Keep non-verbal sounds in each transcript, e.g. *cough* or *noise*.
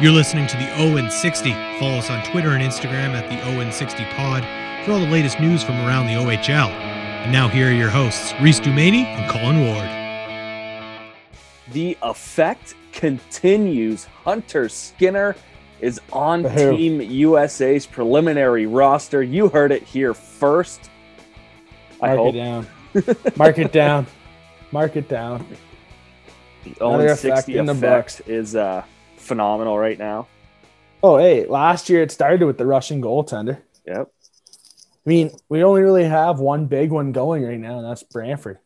You're listening to the Owen 60. Follow us on Twitter and Instagram at the Owen 60 Pod for all the latest news from around the OHL. And now here are your hosts, Reece Dumaney and Colin Ward. The effect continues. Hunter Skinner is on Woohoo. Team USA's preliminary roster. You heard it here first. I Mark hope it down. *laughs* Mark it down. Mark it down. the Another Owen effect 60 in the effect is uh, phenomenal right now. Oh, hey, last year it started with the Russian goaltender. Yep. I mean, we only really have one big one going right now, and that's Brantford,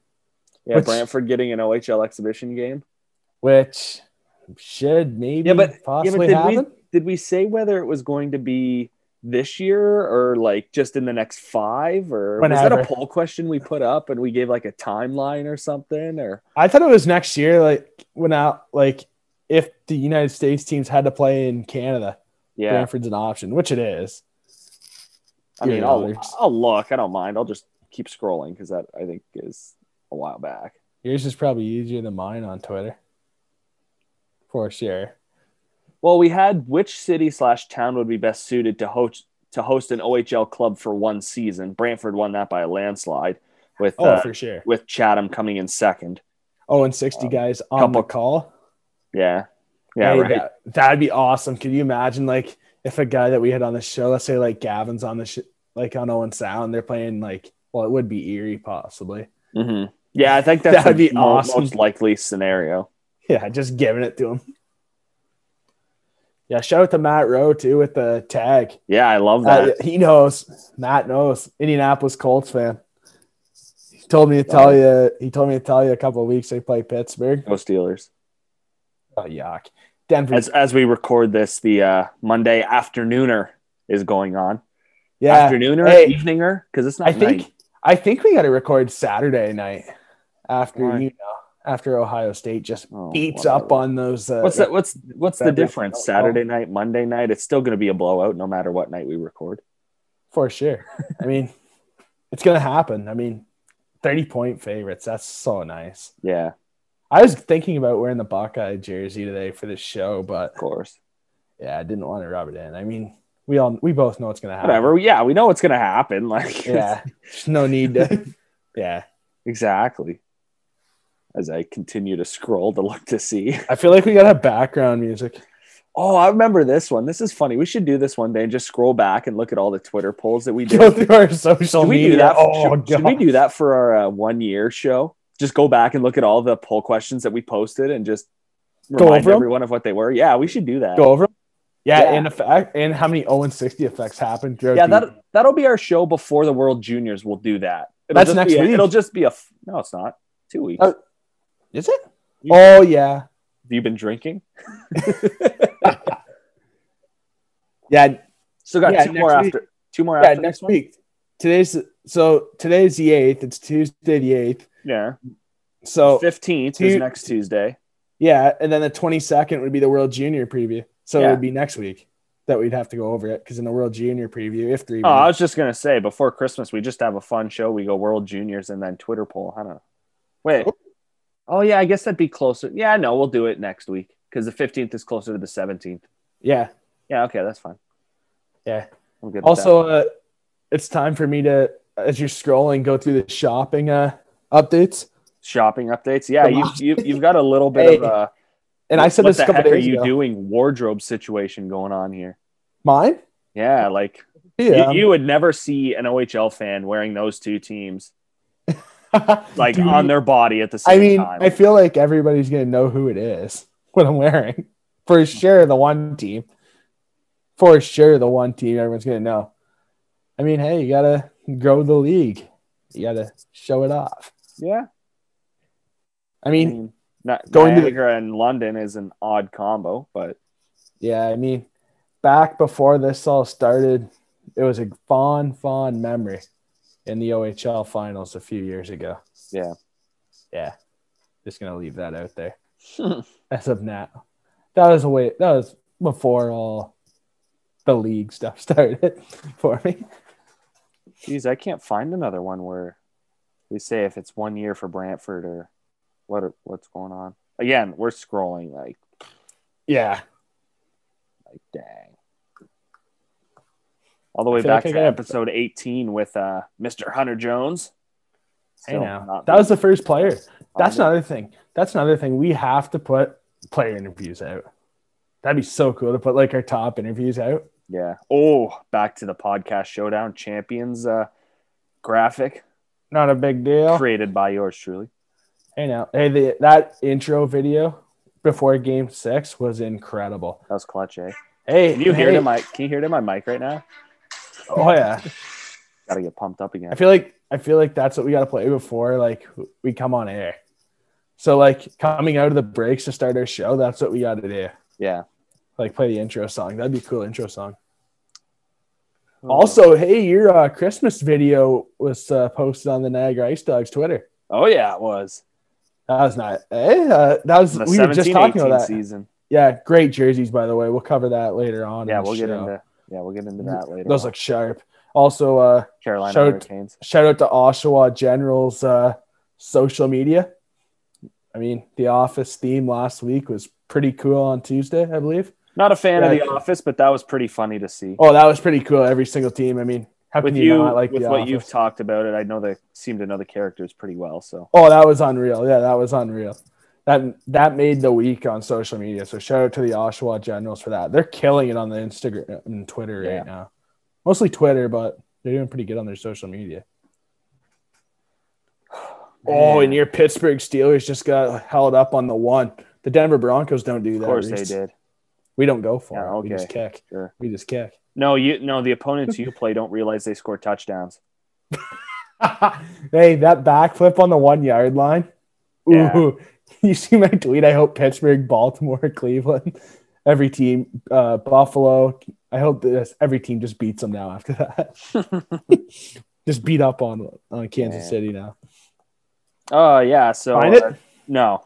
Yeah, Which- Brantford getting an OHL exhibition game. which should maybe Yeah, but, yeah, but possibly did, we, did we say whether it was going to be this year or like just in the next five or was that a poll question we put up and we gave like a timeline or something or I thought it was next year, like when out, like if the United States teams had to play in Canada, yeah Brantford's an option, which it is. I mean I'll, I'll look I don't mind I'll just keep scrolling because that I think is a while back Yours is probably easier than mine on Twitter, for sure. well we had which city slash town would be best suited to host to host an OHL club for one season Brantford won that by a landslide with Oh, uh, for sure. with Chatham coming in second Oh, and 60 Um, guys on couple- the call. Yeah yeah Hey, right that, that'd be awesome. Could you imagine, like, if a guy that we had on the show, let's say, like, Gavin's on the sh- like on Owen Sound, they're playing like, well, it would be Erie possibly. hmm Yeah, I think *laughs* that's That'd the be mo- awesome. most likely scenario. Yeah, just giving it to him. Yeah, shout out to Matt Rowe too with the tag. Yeah, I love that. Uh, he knows. Matt knows. Indianapolis Colts fan. He told me to tell you. He told me to tell you a couple of weeks they play Pittsburgh. Go Steelers. Oh yuck! Denver. As as we record this, the uh, Monday afternooner is going on. yeah, Afternooner, Hey, eveninger, because it's not I think. I think we got to record Saturday night after Why? you know after Ohio State just Oh, beats whatever. up on those. Uh, What's that? What's what's the difference? Saturday night, Monday night. It's still going to be a blowout, no matter what night we record. for sure? I mean, it's gonna happen. I mean, thirty point favorites. That's so nice. Yeah, I was thinking about wearing the Buckeye jersey today for this show, but of course. yeah, I didn't want to rub it in. I mean, we all we both know it's gonna happen. Whatever. Yeah, we know what's going to happen. Like, *laughs* Yeah, there's no need to. *laughs* Yeah, exactly. As I continue to scroll to look to see. *laughs* I feel like we gotta have background music. Oh, I remember this one. This is funny. We should do this one day and just scroll back and look at all the Twitter polls that we did. Go through our social Should we do that? Oh should, should we do that for our uh, one year show? Just go back and look at all the poll questions that we posted and just Go remind everyone of what they were. Yeah, we should do that. go over. 'em? Yeah, Yeah. and effect and how many 0 and 60 effects happened yeah, that that'll be our show before the World Juniors. We'll do that. It'll That's just next be a- week. It'll just be a f- no. It's not two weeks. Oh. is it? You- Oh yeah, Have you been drinking? *laughs* *laughs* yeah, Still got Yeah, two more week. after. Two more yeah. after Next one? week. Today's so today's the eighth. It's Tuesday the eighth. Yeah, So fifteenth is next Tuesday. yeah, and then the twenty second would be the World Junior preview. So it would be next week that we'd have to go over it because in the World Junior preview, if three. Oh, I was just gonna say before Christmas we just have a fun show. We go World Juniors and then Twitter poll. I don't know. Wait. Oh yeah, I guess that'd be closer. Yeah, no, we'll do it next week because the fifteenth is closer to the seventeenth. yeah, Yeah, okay, that's fine. yeah. I'm good. Also, uh, it's time for me to, as you're scrolling, go through the shopping uh, updates. shopping updates. Yeah, you, you you've got a little bit of a. And I said what this the heck are you ago. doing? Wardrobe situation going on here. Mine? Yeah, like Yeah. you, you would never see an OHL fan wearing those two teams *laughs* like Dude, on their body at the same time. I mean, time. I feel like everybody's gonna know who it is *laughs* what I'm wearing. For sure, the one team. For sure, the one team everyone's gonna know. I mean, hey, you gotta grow the league. You gotta show it off. Yeah, I I mean, mean, not, going to the- Niagara and London is an odd combo, but yeah, I mean, back before this all started, it was a fond, fond memory in the OHL finals a few years ago. Yeah. Yeah. Just gonna leave that out there. *laughs* As of now. That was a way that was before all the league stuff *laughs* started for me. Geez, I can't find another one where we say if it's one year for Brantford or what what's going on. Again, we're scrolling like Yeah. Like, dang. All the way back like to got- episode 18 with uh, Mr. Hunter Jones. Hey now, that was the first player. That's on it. another thing. That's another thing. We have to put player interviews out. That'd be so cool to put like our top interviews out. Yeah. Oh, back to the podcast showdown champions uh, graphic Not a big deal. created by yours truly. Hey now, hey, the, that intro video before Game Six was incredible. That was clutch, eh? Hey, Can you hear hey, it in my can you hear it in my mic right now? Oh yeah, Gotta get pumped up again. I feel like I feel like that's what we got to play before like we come on air. So like coming out of the breaks to start our show, that's what we got to do. Yeah. Like play the intro song. That'd be a cool intro song. Also, hey, your uh, Christmas video was uh, posted on the Niagara IceDogs Twitter. Oh yeah, it was. That was not. Eh, uh, that was we were just talking about that. season. Yeah, great jerseys by the way. We'll cover that later on. Yeah, we'll get show. into yeah, we'll get into that later. those on. look sharp. Also, uh, Carolina shout- Hurricanes. shout out to Oshawa General's uh, social media. I mean, the Office theme last week was pretty cool on Tuesday, I believe. Not a fan of Yeah. The Office, but that was pretty funny to see. Oh, that was pretty cool. Every single team. I mean, how with can you, you, not like with the what Office? you've talked about it, I know they seem to know the characters pretty well. So Oh, that was unreal. Yeah, that was unreal. That that made the week on social media. So shout out to the Oshawa Generals for that. They're killing it on the Instagram and Twitter Yeah. right now. Mostly Twitter, but they're doing pretty good on their social media. *sighs* Oh, and your Pittsburgh Steelers just got held up on the one. The Denver Broncos don't do that. of course they did. We don't go for Yeah, it. We just okay. kick. Sure. We just kick. No, you no the opponents you play don't realize they score touchdowns. *laughs* hey, that backflip on the one yard line. Yeah. Ooh, *laughs* you see my tweet? I hope Pittsburgh, Baltimore, *laughs* Cleveland, every team, uh, Buffalo. I hope this every team just beats them now after that. just beat up on on Kansas Man. City now. Oh yeah, so uh, no.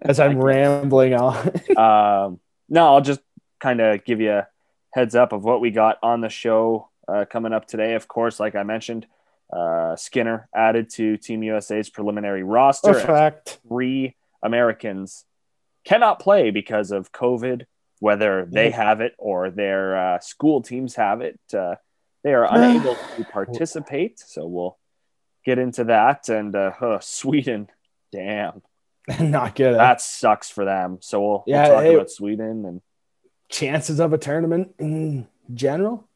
As I'm rambling on. *laughs* um, no, I'll just kind of give you a heads up of what we got on the show uh, coming up today. Of course, like I mentioned, uh, Skinner added to Team USA's preliminary roster. fact. Three Americans cannot play because of COVID, whether they have it or their uh, school teams have it. Uh, they are *sighs* unable to participate. So we'll get into that. And uh, Sweden, damn, *laughs* Not good. that sucks for them. So we'll, Yeah, we'll talk hey- about Sweden and Chances of a tournament in general.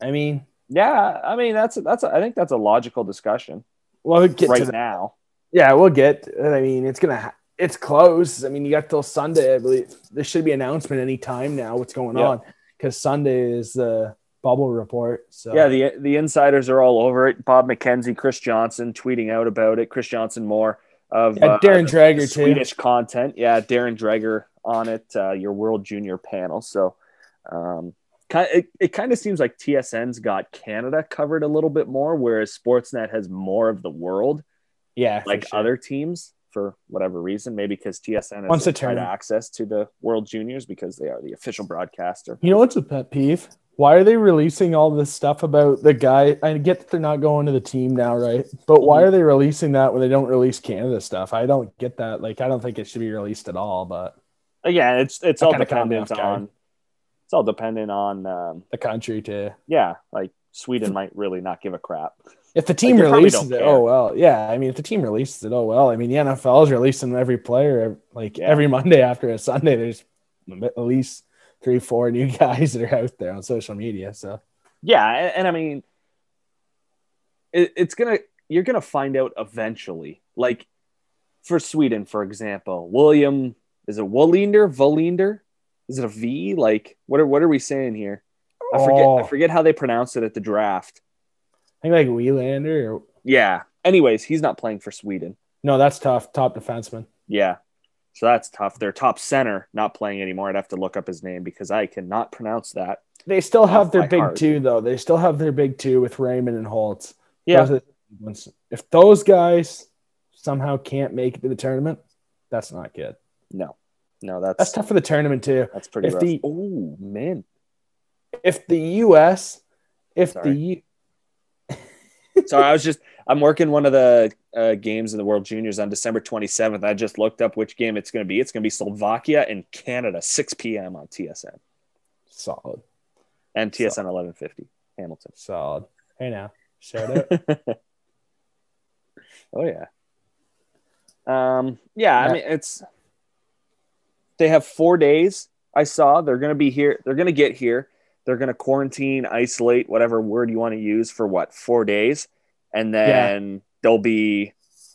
I mean, yeah, I mean that's that's I think that's a logical discussion well, we'll get right now. Yeah, we'll get. I mean, it's gonna. Ha- it's close. I mean, you got till Sunday. I believe there should be announcement any time now. What's going Yeah. on? Because Sunday is the bubble report. So Yeah, the the insiders are all over it. Bob McKenzie, Chris Johnston tweeting out about it. Chris Johnston more of Yeah, uh, Darren Dreger too. Swedish content. Yeah, Darren Dreger on it. Uh, your World Junior panel. So, um, kind it, it kind of seems like TSN's got Canada covered a little bit more, whereas Sportsnet has more of the world, yeah, like sure. other teams for whatever reason. Maybe because TSN has a had turn. access to the World Juniors because they are the official broadcaster. You know what's a pet peeve? Why are they releasing all this stuff about the guy? I get that they're not going to the team now, right? But why Mhm. are they releasing that when they don't release Canada stuff? I don't get that. Like, I don't think it should be released at all. But Again, it's it's That all dependent on it's all dependent on um, the country too. yeah, like Sweden might really not give a crap. If the team probably releases it, oh well, yeah. I mean, if the team releases it, oh well. I mean, the NFL is releasing every player like every *laughs* Monday after a Sunday. There's at least three, four new *laughs* guys that are out there on social media. So Yeah, and, and I mean, it, it's gonna you're gonna find out eventually. Like for Sweden, for example, William is it Wallinder? Wallinder? Is it a V? Like what are what are we saying here? I forget. Oh. I forget how they pronounce it at the draft. I think like Wielander or Yeah. Anyways, he's not playing for Sweden. no, that's tough. Top defenseman. Yeah. So that's tough. Their top center not playing anymore. I'd have to look up his name because I cannot pronounce that. They still have their big heart. two though. They still have their big two with Raymond and Holtz. Yeah. If those guys somehow can't make it to the tournament, that's not good. No. No, That's that's tough for the tournament too. that's pretty if rough. the- oh man. If the U.S. if Sorry. the Sorry, I was just I'm working one of the uh, games in the World Juniors on December 27th. I just looked up which game it's going to be. It's going to be Slovakia and Canada, 6 p.m. on TSN Solid. and TSN 1150 Hamilton. Solid. Hey now. Shout out. *laughs* Oh yeah. Um, yeah, I mean it's they have four days. I saw they're gonna be here, they're gonna get here, they're gonna quarantine, isolate, whatever word you want to use for what, four days, and then they'll be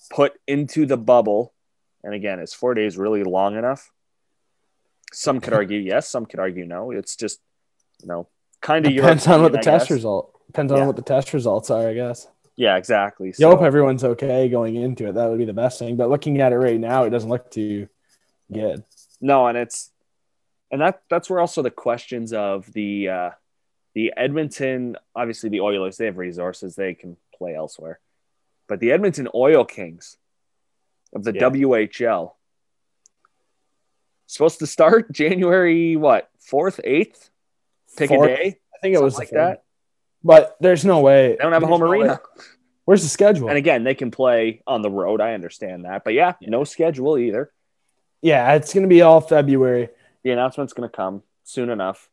put into the bubble. And again, is four days really long enough? Some could argue *laughs* yes, some could argue no. It's just, you know, kind of Depends on what the I test guess. result. Depends Yeah. on what the test results are, I guess. Yeah, exactly. You hope everyone's okay going into it. That would be the best thing. But looking at it right now, it doesn't look too good. No, and it's and that that's where also the questions of the uh the Edmonton, obviously the Oilers, they have resources, they can play elsewhere. But the Edmonton Oil Kings of the Yeah. WHL supposed to start *laughs* January what, fourth, eighth? Pick Fourth. a day. I think it was like that. But there's no way. They don't have a home no arena. way. Where's the schedule? And again, they can play on the road. I understand that. But yeah, no schedule either. yeah, it's going to be all February. The announcement's gonna come soon enough.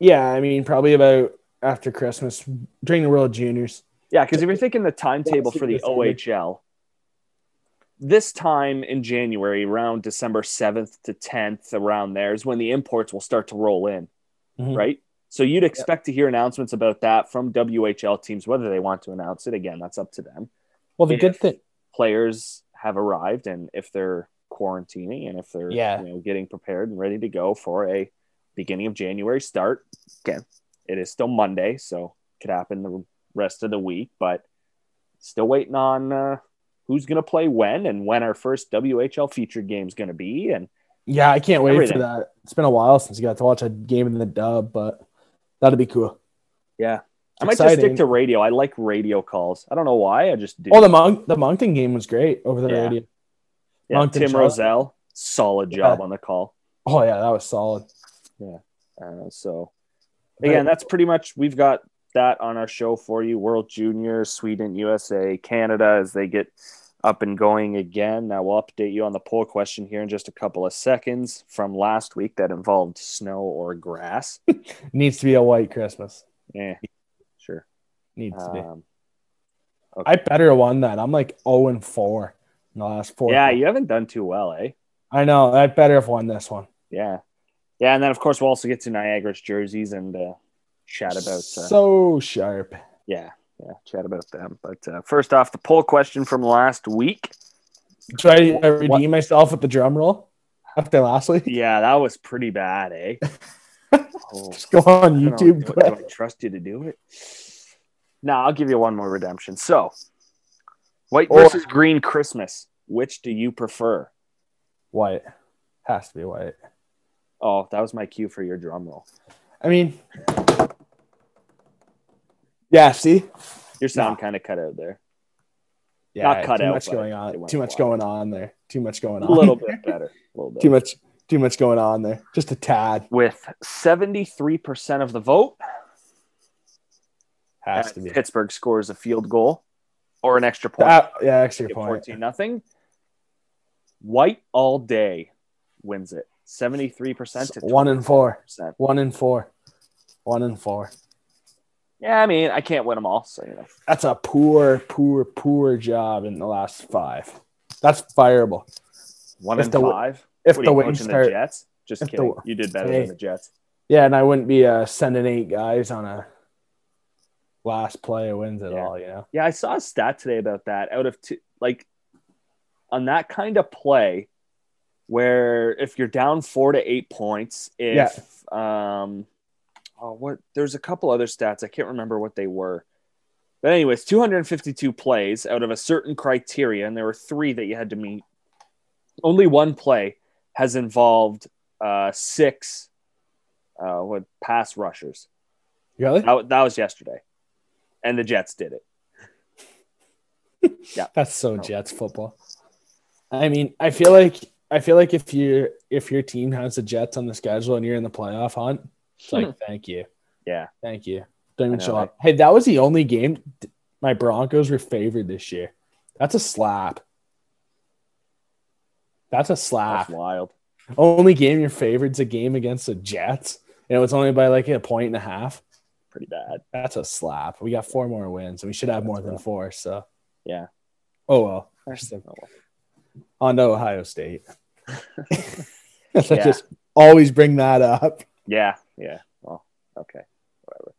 Yeah, I mean, probably about after Christmas during the World Juniors. Yeah, because if you're thinking the timetable for the OHL, this time in January, around December 7th to 10th, around there is when the imports will start to roll in, Mhm. right? So you'd expect to hear announcements about that from WHL teams, whether they want to announce it. Again, that's up to them. Well, the If good thing, Players have arrived, and if they're quarantining and if they're Yeah. you know getting prepared and ready to go for a beginning of January start, again, it is still Monday, so could happen the rest of the week, but still waiting on uh, who's going to play when and when our first WHL featured game is going to be. And yeah, I can't wait Everything. for that. It's been a while since you got to watch a game in the dub, but that'd be cool. yeah, I It's might just stick to radio. I like radio calls. I don't know why. I just do. Oh, the Monk, the Moncton game was great over the Yeah. radio. Yeah, Moncton Tim. Roselle, solid job Yeah. on the call. Oh yeah, that was solid. Yeah. Uh, so again, that's pretty much we've got that on our show for you. World Junior, Sweden, USA, Canada as they get up and going again. Now we'll update you on the poll question here in just a couple of seconds from last week that involved snow or grass. *laughs* needs to be a white Christmas. yeah, sure. Needs to be. Um, I better have won that. I'm like 0 and 4 in the last four. yeah, you haven't done too well, eh? I know. I better have won this one. Yeah, yeah, and then of course we'll also get to Niagara's jerseys and uh, chat about. Uh, so sharp. yeah, yeah, chat about them. But uh, first off, the poll question from last week. I uh, redeem myself with the drum roll after last week? Yeah, that was pretty bad, eh? *laughs* Oh, Just go on YouTube. Do, do I trust you to do it? No, I'll give you one more redemption. So, white Or- versus green Christmas. Which do you prefer? White. Has to be white. Oh, that was my cue for your drum roll. I mean, yeah, see? Your sound No. kind of cut out there. Yeah, Not cut too out, much going on. Too much going on there. Too much going on. A little bit *laughs* better. A little bit. too much. Too much going on there. Just a tad. With 73% of the vote, Has to be. Pittsburgh scores a field goal or an extra point. Ah, yeah, extra point. 14 nothing. White all day wins it. 73% to One and four. One and four. One and four. Yeah, I mean, I can't win them all, so you know. That's a poor, poor, poor job in the last five. That's fireable. One If and the- five. If what the wings start, the Jets? Just if the- kidding. you did better Hey. than the Jets. yeah, and I wouldn't be uh, sending eight guys on a last play of wins at Yeah. all. You know, Yeah, I saw a stat today about that. Out of two, like on that kind of play, where if you're down four to eight points, if um, oh, what there's a couple other stats I can't remember what they were, but anyways, 252 plays out of a certain criteria, and there were three that you had to meet. Only one play has involved uh, six uh, what pass rushers. really? That, that was yesterday, and the Jets did it. Yeah, *laughs* that's so No. Jets football. I mean, I feel like I feel like if you if your team has the Jets on the schedule and you're in the playoff hunt, it's like hmm. thank you, Yeah. thank you. Don't even know, show right? up. Hey, that was the only game. my Broncos were favored this year. That's a slap. That's a slap. That's wild. Only game you're favored's a game against the Jets. You know, it's only by like a point and a half. Pretty bad. That's a slap. We got four more wins, and we should have more than rough. four. So, Yeah. oh well. Oh, well. On to Ohio State. *laughs* *laughs* Yeah. Just always bring that up. Yeah, yeah. Well, okay, whatever.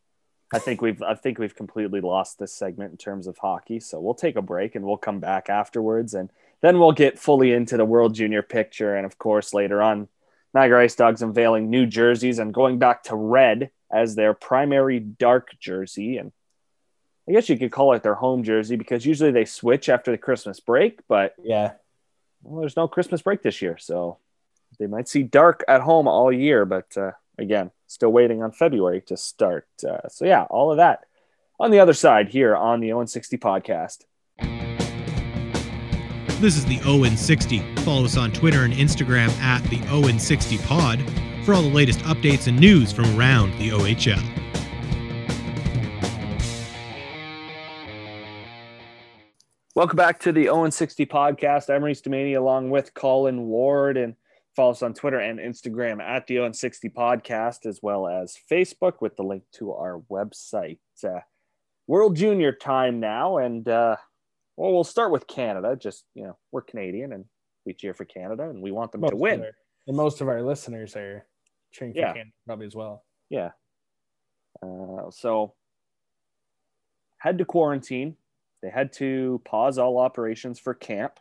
I think we've I think we've completely lost this segment in terms of hockey. So we'll take a break and we'll come back afterwards, and then we'll get fully into the World Junior picture, and of course later on, Niagara IceDogs unveiling new jerseys and going back to red as their primary dark jersey, and I guess you could call it their home jersey because usually they switch after the Christmas break, but Yeah. well, there's no Christmas break this year, so they might see dark at home all year. But uh, again, still waiting on February to start. Uh, so yeah, all of that on the other side here on the Owen 60 podcast. This is the Owen 60. Follow us on Twitter and Instagram at the Owen 60 Pod for all the latest updates and news from around the OHL. Welcome back to the Owen 60 podcast. I'm Reece Domaney along with Colin Ward and follow us on Twitter and Instagram at the Owen 60 podcast as well as Facebook with the link to our website. Uh, World Junior time now and uh, well we'll start with Canada. Just, you know, we're Canadian and we cheer for Canada and we want them Most to win. our- and most of our listeners are cheering for Yeah. Canada probably as well. Yeah. Uh, so had to quarantine. They had to pause all operations for camp.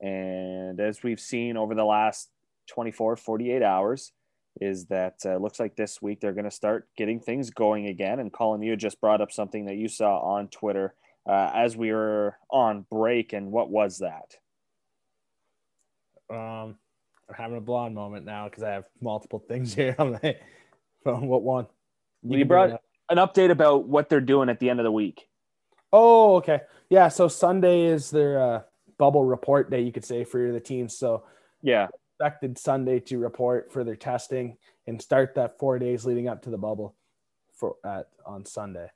And as we've seen over the last 24, 48 hours, is that uh, looks like this week they're going to start getting things going again. And Colin, you just brought up something that you saw on Twitter uh, as we were on break. And what was that? Um, I'm having a blonde moment now because I have multiple things here. I'm like, well, what one? You, bring brought up. an update about what they're doing at the end of the week. Oh, okay. Yeah. So Sunday is their uh, bubble report day, you could say, for the teams. So Yeah. expected Sunday to report for their testing and start that four days leading up to the bubble for at on Sunday.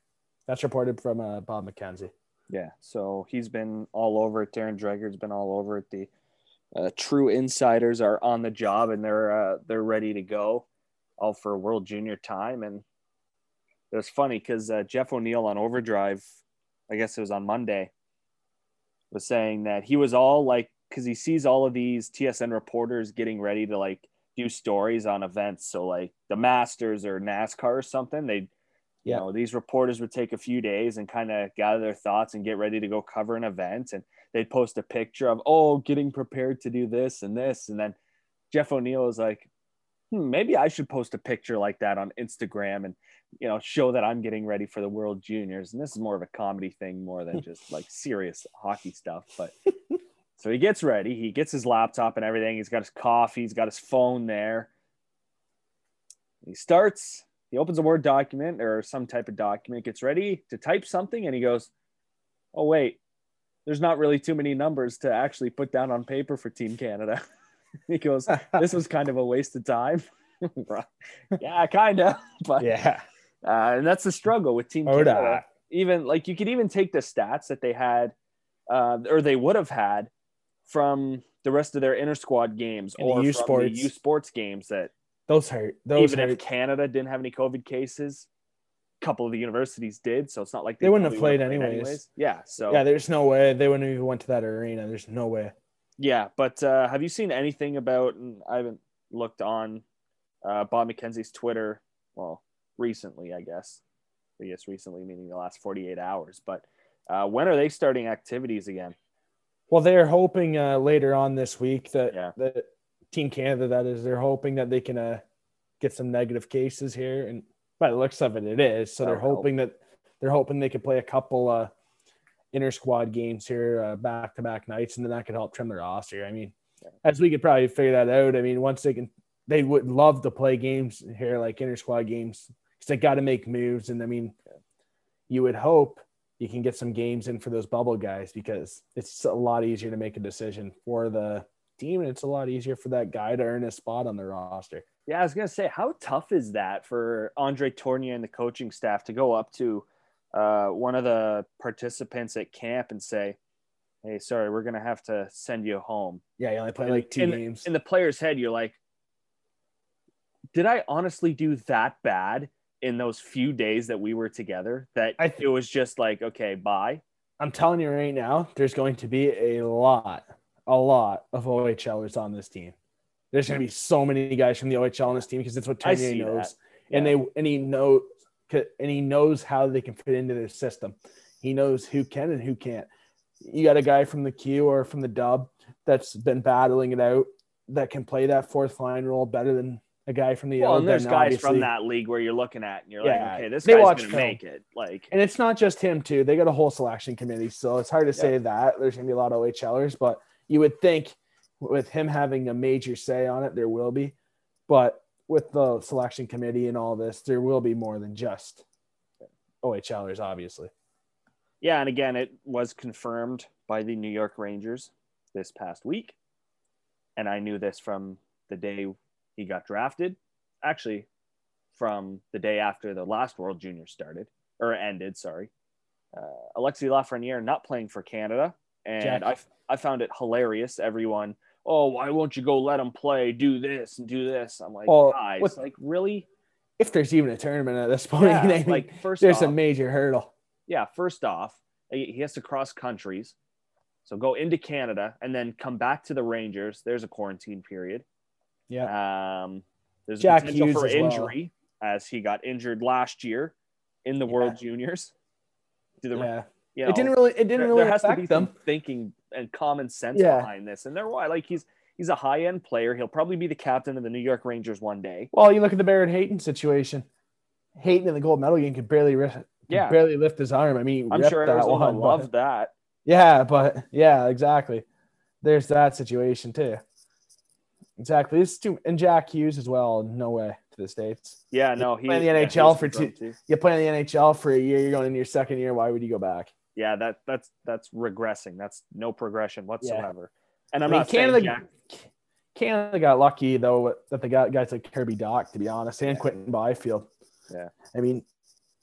That's reported from uh, Bob McKenzie. Yeah, so he's been all over it. Darren Dreger's been all over it. The uh, true insiders are on the job and they're uh, they're ready to go, all for World Junior time. And it was funny because uh, Jeff O'Neill on Overdrive, I guess it was on Monday, was saying that he was all like because he sees all of these TSN reporters getting ready to like do stories on events. So like the Masters or NASCAR or something, they you know these reporters would take a few days and kind of gather their thoughts and get ready to go cover an event and they'd post a picture of oh getting prepared to do this and this. And then jeff o'neill was like hmm, maybe i should post a picture like that on instagram and you know show that i'm getting ready for the world juniors. And this is more of a comedy thing more than just like *laughs* serious hockey stuff. But so he gets ready. He gets his laptop and everything. He's got his coffee. He's got his phone there. He starts he opens a word document or some type of document gets ready to type something. And he goes oh wait there's not really too many numbers to actually put down on paper for team canada *laughs* he goes *laughs* this was kind of a waste of time *laughs* yeah kind of but yeah. uh, and that's the struggle with team canada even like you could even take the stats that they had uh, or they would have had from the rest of their inter squad games And or U Sports. the U Sports games that Those hurt. Those even hurt. if Canada didn't have any COVID cases, couple of the universities did, so it's not like They wouldn't have played would've anyways. Yeah, so yeah, there's no way they wouldn't have even went to that arena. There's no way. Yeah, but uh, have you seen anything about? And I haven't looked on uh, Bob McKenzie's Twitter. Well, recently, I guess. I guess recently meaning the last 48 hours. But uh, when are they starting activities again? Well, they're hoping uh, later on this week that Yeah. that Team Canada, that is, they're hoping that they can uh, get some negative cases here, and by the looks of it, it is. So they're hoping that they're hoping they could play a couple uh, inter squad games here back to back nights, and then that could help trim their roster. I mean, Yeah. as we could probably figure that out. I mean, once they can, they would love to play games here like inter squad games because they got to make moves, and I mean, you would hope you can get some games in for those bubble guys because it's a lot easier to make a decision for the team and it's a lot easier for that guy to earn a spot on the roster. Yeah, I was gonna say, how tough is that for Andre Tourigny and the coaching staff to go up to uh, one of the participants at camp and say, "Hey, sorry, we're gonna have to send you home." Yeah, you only play like two in, games. In the player's head, you're like, "Did I honestly do that bad in those few days that we were together? That I th- it was just like, okay, bye." I'm telling you right now, there's going to be a lot, a lot of OHLers on this team. There's going to be so many guys from the OHL on this team because it's what Tony knows, that. and they and he knows and he knows how they can fit into their system. He knows who can and who can't. You got a guy from the Q or from the Dub that's been battling it out that can play that fourth line role better than a guy from the Well, L. and there's guys obviously- from that league where you're looking at and you're Yeah, like, okay, this they guy's watch gonna film. make it. Like, And it's not just him too. They got a whole selection committee, so it's hard to say that there's gonna be a lot of OHLers, but you would think with him having a major say on it, there will be. But with the selection committee and all this, there will be more than just OHLers, obviously. Yeah, and again, it was confirmed by the New York Rangers this past week. And I knew this from the day he got drafted. Actually, from the day after the last World Junior started or ended, sorry. Uh, Alexi Lafreniere not playing for Canada. And Jack- I, I found it hilarious. Everyone, oh, why won't you go let him play? Do this and do this. I'm like, Well, guys, like, really? If there's even a tournament at this point, Yeah, *laughs* I mean, like, first there's off, a major hurdle. yeah, first off, he has to cross countries. So go into Canada and then come back to the Rangers. There's a quarantine period. Yeah. Um, there's Jack a potential Hughes for as well. injury as he got injured last year in the World Juniors. Do the, yeah. You know, it didn't really it didn't really there has to be them. some thinking and common sense Yeah. behind this. And they're why like he's he's a high end player. He'll probably be the captain of the New York Rangers one day. Well, you look at the Barrett Hayton situation. Hayton in the gold medal game could barely could Yeah. barely lift his arm. I mean, I'm sure that one, but- loved that. Yeah, but yeah, exactly. There's that situation too. Exactly. This too, and Jack Hughes as well. No way to the states. Yeah, no, he play in the NHL for two-. You play in the NHL for a year. You're going into your second year. Why would you go back? Yeah, that that's that's regressing. That's no progression whatsoever. And I I'm mean, not Canada. saying Jack, Canada got lucky though that they got guys like Kirby Dach, to be honest, and Quinton Byfield. Yeah. I mean,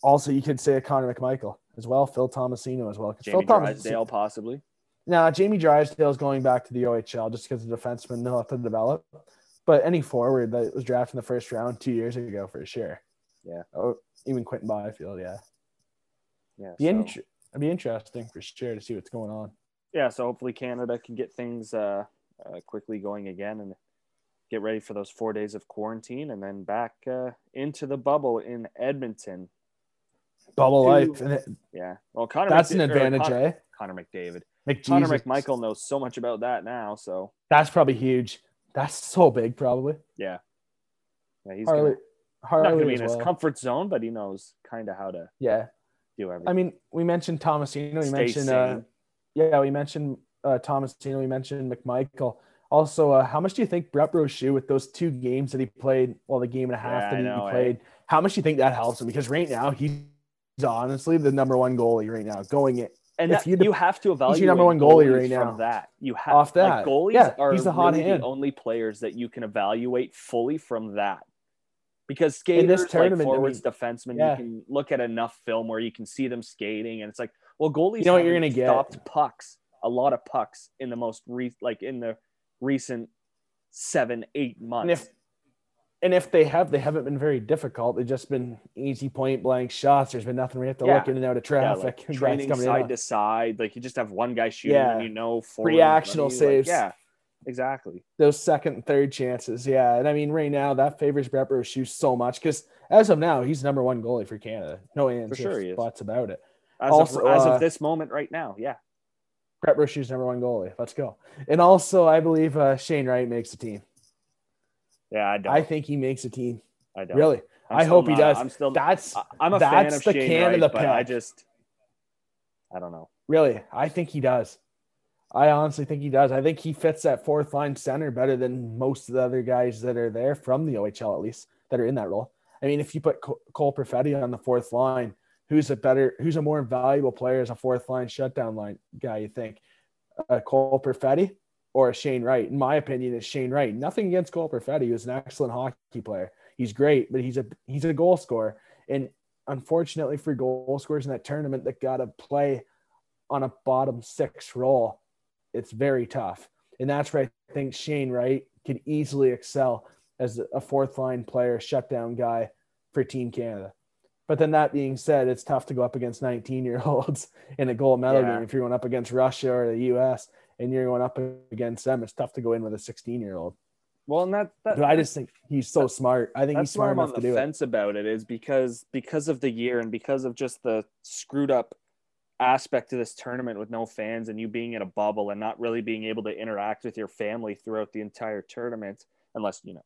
also you could say Connor McMichael as well, Phil Tomasino as well. Jamie Phil Drysdale possibly. Now, Jamie Drysdale is going back to the OHL just because the defenseman know how to develop. But any forward that was drafted in the first round two years ago, for sure. Yeah. Oh, even Quinton Byfield, yeah. Yeah, Be so, it'd be interesting for sure to see what's going on. yeah. So hopefully Canada can get things uh, uh, quickly going again and get ready for those four days of quarantine and then back uh, into the bubble in Edmonton. Bubble Two- life, and it, Yeah. Well, Connor. that's an advantage, Con- eh? Connor McDavid. McJesus. Connor McMichael knows so much about that now. So That's probably huge. That's so big, probably. yeah, yeah. He's Harley, gonna, not going to be in his comfort zone, but he knows kind of how to yeah. Do everything. I mean, we mentioned Tomasino. We Stay mentioned, uh, yeah, we mentioned uh, Tomasino. We mentioned McMichael. Also, uh, how much do you think Brett Brochu with those two games that he played, well, the game and a half Yeah, that he know, eh? played, how much do you think that helps him? Because right now he's honestly the number one goalie right now, going it And if that, you you, have to evaluate your number one goalie right now. from that. You have Off that. Like goalies Yeah, are he's the hot really hand. the only players that you can evaluate fully from that. Because In this skaters, like forwards, defensemen, yeah. you can look at enough film where you can see them skating, and it's like, well, goalies You know what you're gonna get. stopped pucks, a lot of pucks in the most re- like in the recent seven, eight months. And if and if they have, they haven't been very difficult. They've just been easy point blank shots. There's been nothing we have to Yeah. look in and out of yeah, traffic. like *laughs* training side to side, like you just have one guy shooting, Yeah. and you know, forward in front of Reactional you, like, saves. yeah, exactly. those second and third chances. Yeah. And I mean, right now that favors Brett Brochu so much because as of now, he's number one goalie for Canada. No ands, sure he buts about it. As, Also, of, as uh, of this moment right now, yeah. Brett Brochu's number one goalie. Let's go. And also, I believe uh, Shane Wright makes the team. Yeah, I don't. I think he makes a team. I don't. Really. I'm I hope he does. I'm still. That's I'm a fan that's of the Shane Canada Wright, but I just, I don't know. really, I think he does. I honestly think he does. I think he fits that fourth line center better than most of the other guys that are there from the OHL, at least that are in that role. I mean, if you put Cole Perfetti on the fourth line, who's a better, who's a more valuable player as a fourth line shutdown line guy? You think uh, Cole Perfetti or Shane Wright? In my opinion, is Shane Wright. Nothing against Cole Perfetti, who's an excellent hockey player. He's great, but he's a he's a goal scorer. And unfortunately for goal scorers in that tournament that got to play on a bottom six role, it's very tough. And that's where I think Shane Wright could easily excel as a fourth line player, shutdown guy for Team Canada. But then that being said, it's tough to go up against 19 year olds *laughs* in a gold medal Yeah. game. If you're going up against Russia or the US and you're going up against them, it's tough to go in with a 16 year old. Well, and that, that But I just think he's so smart. I think he's that's why smart I'm on enough to the do it. fence about it is because because of the year and because of just the screwed up aspect of this tournament with no fans and you being in a bubble and not really being able to interact with your family throughout the entire tournament unless you know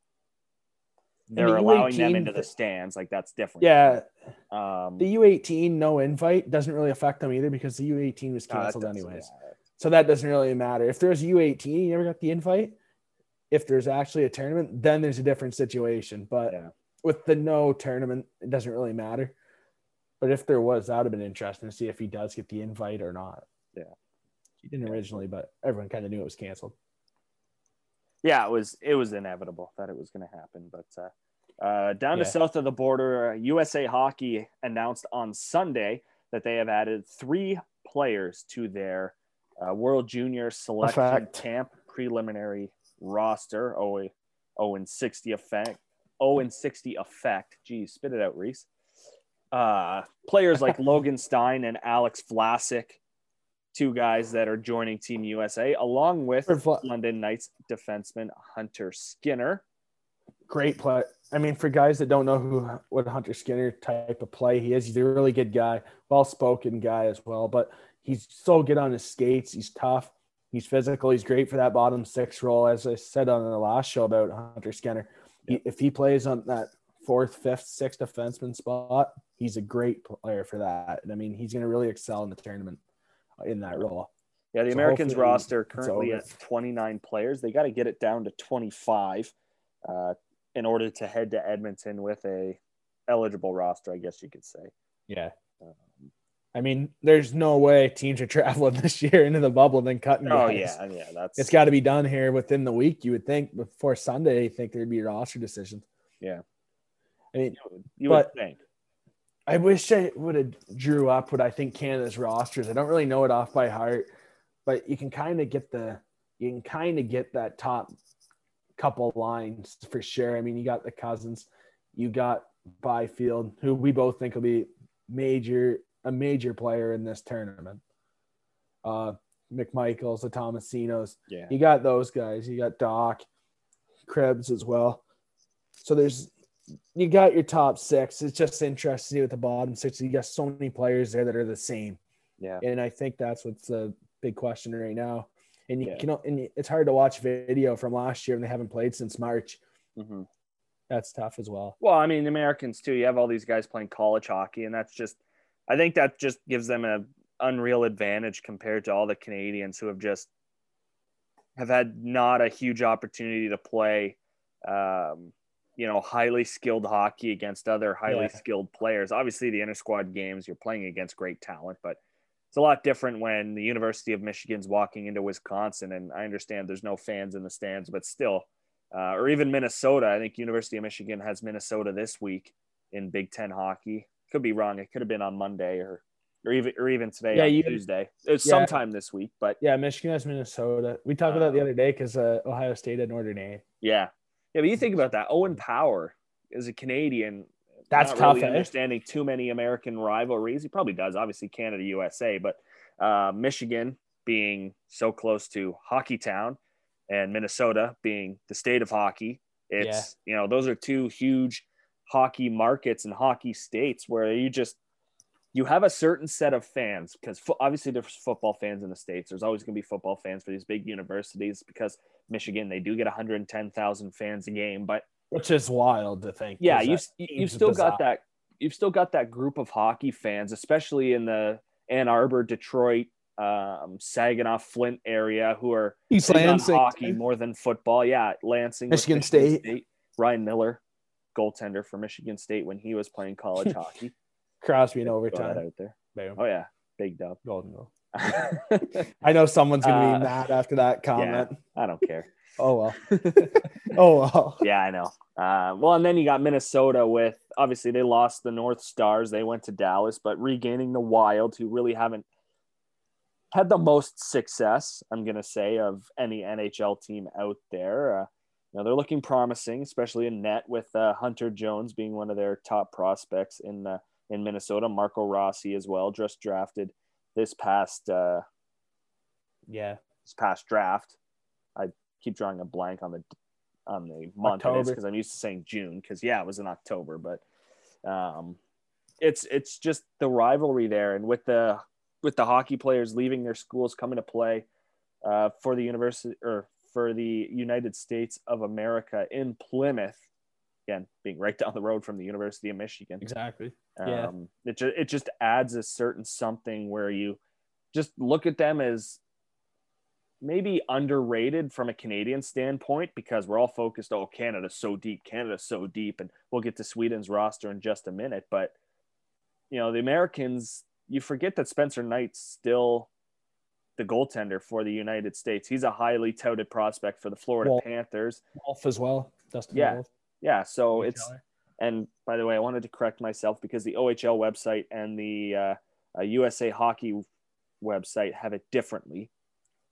they're the allowing them U18 into the stands like that's different Yeah, um the U18 no invite doesn't really affect them either because the U18 was canceled anyways. yeah. So that doesn't really matter. If there's U18, you never got the invite. If there's actually a tournament, then there's a different situation. But Yeah. with the no tournament, it doesn't really matter. But if there was, that would have been interesting to see if he does get the invite or not. Yeah. He didn't originally, but everyone kind of knew it was canceled. yeah, it was it was inevitable that it was going to happen. But uh, uh, down Yeah. to south of the border, uh, USA Hockey announced on Sunday that they have added three players to their uh, World Junior Selection Effect. Camp preliminary roster. Oh, oh, and sixty effect. Oh, and sixty effect. Geez, spit it out, Reece. Uh, players like *laughs* Logan Stein and Alex Vlasic, two guys that are joining Team USA, along with London Knights defenseman Hunter Skinner. Great play. I mean, for guys that don't know who what Hunter Skinner type of play he is, he's a really good guy, well spoken guy as well. But he's so good on his skates. He's tough. He's physical. He's great for that bottom six role. As I said on the last show about Hunter Skinner, he, if he plays on that fourth, fifth, sixth defenseman spot, he's a great player for that. And I mean, he's going to really excel in the tournament in that role. Yeah, the So Americans roster currently at 29 players. They got to get it down to 25 uh, in order to head to Edmonton with a eligible roster, I guess you could say. Yeah. Um, I mean, there's no way teams are *laughs* traveling this year into the bubble and then cutting. Oh guys. yeah, yeah, that's It's got to be done here within the week. You would think before Sunday. You think there'd be roster decisions. Yeah. I mean, you but- would think. I wish I would have drew up what I think Canada's rosters. I don't really know it off by heart, but you can kind of get the you can kind of get that top couple lines for sure. I mean, you got the cousins, you got Byfield, who we both think will be major a major player in this tournament. Uh, McMichaels, the Tomasinos, Yeah. you got those guys. You got Dach, Krebs as well. So there's you got your top six. It's just interesting to see with the bottom six. You got so many players there that are the same, Yeah. and I think that's what's the big question right now. And you Yeah. can and it's hard to watch video from last year and they haven't played since March. hmm That's tough as well. Well, I mean, the Americans too. You have all these guys playing college hockey, and that's just, I think that just gives them an unreal advantage compared to all the Canadians who have just have had not a huge opportunity to play, um, you know, highly skilled hockey against other highly Yeah. skilled players. Obviously, the inter squad games, you're playing against great talent, but it's a lot different when the University of Michigan's walking into Wisconsin, and I understand there's no fans in the stands, but still uh, or even Minnesota. I think University of Michigan has Minnesota this week in Big Ten hockey. Could be wrong. It could have been on Monday or or even or even today Yeah, you- Tuesday. It was Yeah. sometime this week, but Yeah, Michigan has Minnesota. We talked about that the Uh, other day because uh, Ohio State had Notre Dame. yeah, yeah. But you think about that. Owen Power is a Canadian. That's tough, Really eh? understanding too many American rivalries. He probably does. Obviously, Canada, USA, but uh, Michigan being so close to Hockey Town, and Minnesota being the state of hockey. It's you know those are two huge hockey markets and hockey states where you just you have a certain set of fans because fo- obviously there's football fans in the states. There's always going to be football fans for these big universities because Michigan they do get 110,000 fans a game, but Which is wild to think. yeah you that you've still bizarre. got that you've still got that group of hockey fans, especially in the Ann Arbor, Detroit, um, Saginaw, Flint area, who are East Lansing. hockey more than football. Yeah, Lansing, with Michigan State. Ryan Miller, goaltender for Michigan State when he was playing college *laughs* hockey. Crosby in overtime. out there. Boom. Oh yeah, big dub. Golden goal. *laughs* I know someone's gonna Uh, be mad after that comment. I don't care. *laughs* Oh well. *laughs* oh well. yeah, I know. Uh, well, and then you got Minnesota with obviously they lost the North Stars. They went to Dallas, but regaining the Wild, who really haven't had the most success, I'm going to say, of any NHL team out there. Uh, you know, they're looking promising, especially in net with uh, Hunter Jones being one of their top prospects in uh, in Minnesota. Marco Rossi as well, just drafted this past uh, Yeah. this past draft. I keep drawing a blank on the on the month it is October. because I'm used to saying June because yeah, it was in October, but um, it's it's just the rivalry there, and with the with the hockey players leaving their schools coming to play uh, for the university or for the United States of America in Plymouth, again being right down the road from the University of Michigan. Exactly. Um, Yeah. it, ju- it just adds a certain something where you just look at them as maybe underrated from a Canadian standpoint because we're all focused, oh, Canada's so deep, Canada's so deep. And we'll get to Sweden's roster in just a minute. But, you know, the Americans, you forget that Spencer Knight's still the goaltender for the United States. He's a highly touted prospect for the Florida Well- Panthers. Wolf as well. Dustin Yeah. Wolf. Yeah. So it's, and by the way, I wanted to correct myself because the OHL website and the uh, uh, USA Hockey website have it differently.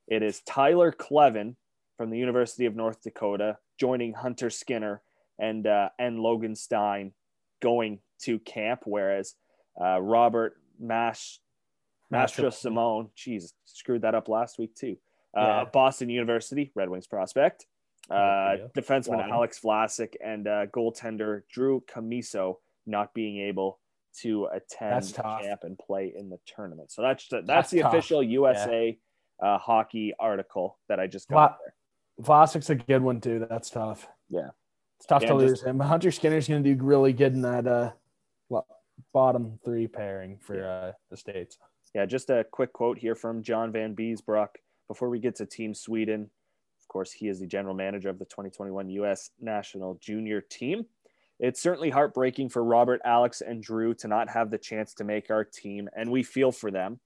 It is Tyler Kleven from the University of North Dakota joining Hunter Skinner and uh, and Logan Stein going to camp, whereas uh, Robert Mash Mastro Simone, geez, screwed that up last week too. Uh, Yeah. Boston University, Red Wings prospect. Uh, yeah. defenseman Wow. Alex Vlasic and uh, goaltender Drew Commesso not being able to attend camp and play in the tournament. So that's that's, that's the tough. official USA uh, hockey article that I just got there. Vlasic's a good one too. That's tough. Yeah. It's tough Yeah, to just- lose him. But Hunter Skinner's going to do really good in that uh, lo- bottom three pairing for uh, the states. Yeah, just a quick quote here from John Vanbiesbrouck before we get to Team Sweden. Of course, he is the general manager of the 2021 U.S. national junior team. It's certainly heartbreaking for Robert, Alex, and Drew to not have the chance to make our team, and we feel for them.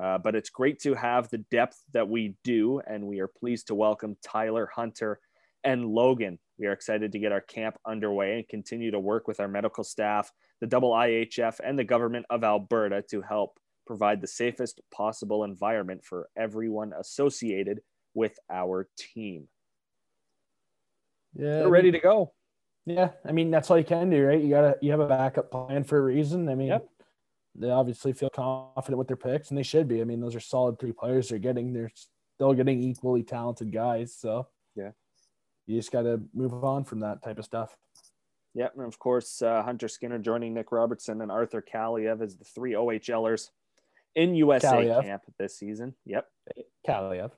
Uh, but it's great to have the depth that we do, and we are pleased to welcome Tyler Hunter and Logan. We are excited to get our camp underway and continue to work with our medical staff, the double IHF, and the government of Alberta to help provide the safest possible environment for everyone associated with our team. Yeah, They're ready to go. Yeah, I mean that's all you can do, right? You gotta you have a backup plan for a reason. I mean, Yep. they obviously feel confident with their picks, and they should be. I mean, those are solid three players they're getting. They're still getting equally talented guys, so Yeah. you just gotta move on from that type of stuff. Yep, and of course, uh, Hunter Skinner joining Nick Robertson and Arthur Kaliyev as the three OHLers in USA Kaliyev. camp this season. Yep, Kaliyev,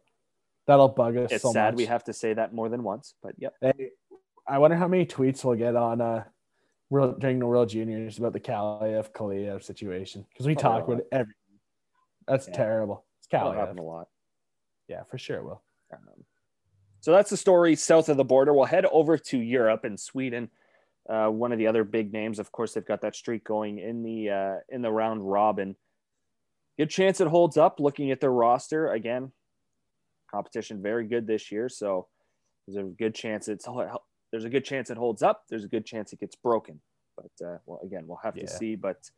that'll bug us it's so sad much. we have to say that more than once, but yep. Hey, I wonder how many tweets we'll get on uh World, during the World Juniors about the Kaliyev Kaliyev situation because we Probably talk about it every. That's Yeah. terrible. It's That'll happen a lot. Yeah, for sure. it Will Um, so that's the story south of the border. We'll head over to Europe and Sweden. Uh, one of the other big names, of course, they've got that streak going in the uh, in the round robin. Good chance it holds up. Looking at their roster again, competition very good this year, so there's a good chance it's there's a good chance it holds up. There's a good chance it gets broken, but uh, well, again, we'll have to see. But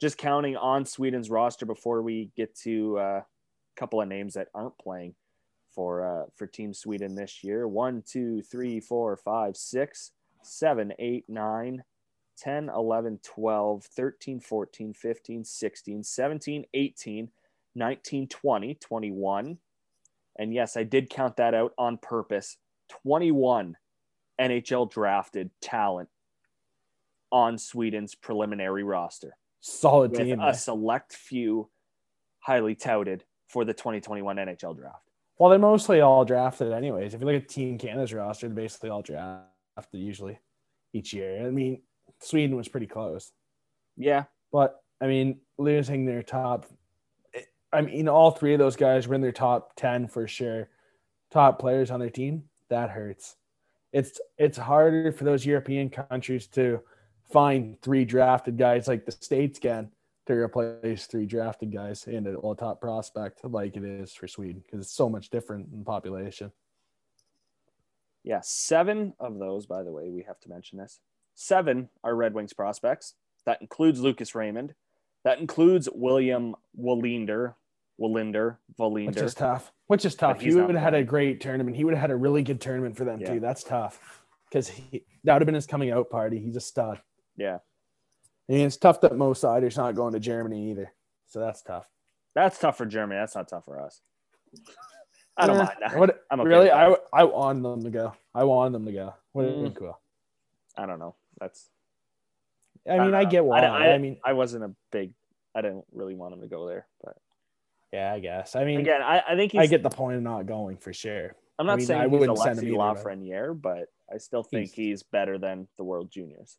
just counting on Sweden's roster before we get to uh, a couple of names that aren't playing for uh, for Team Sweden this year. One, two, three, four, five, six, seven, eight, nine, 10, 11, 12, 13, 14, 15, 16, 17, 18, 19, 20, 21. And yes, I did count that out on purpose. 21 NHL drafted talent on Sweden's preliminary roster solid team. a select few highly touted for the 2021 NHL draft. Well, they're mostly all drafted anyways. If you look at Team Canada's roster, they're basically all drafted usually each year. I mean, Sweden was pretty close, Yeah, but I mean, losing their top, I mean, all three of those guys were in their top ten for sure, top players on their team. That hurts. It's it's harder for those European countries to find three drafted guys like the states can to replace three drafted guys and a well, top prospect like it is for Sweden because it's so much different in population. Yeah, seven of those, by the way, we have to mention this. Seven are Red Wings prospects. That includes Lucas Raymond. That includes William Wallinder, Wallinder, Which is tough. Which is tough. He would have had a great tournament. He would have had a really good tournament for them Yeah. too. That's tough because that would have been his coming out party. He's a stud. Yeah, And it's tough that Mo Seider's not going to Germany either. So that's tough. that's tough for Germany. That's not tough for us. I don't Eh, mind that. What, I'm okay really. I I want them to go. I want them to go. Would have been Mm. cool. I don't know. That's. I mean, don't I, get why. I, I, mean, I wasn't a big. I didn't really want him to go there, but yeah, I guess. I mean, again, I, I think he's. I get the point of not going for sure. I'm not I mean, saying I he's wouldn't send him Alexi Lafreniere, but I still think He's- he's, better than the World Juniors,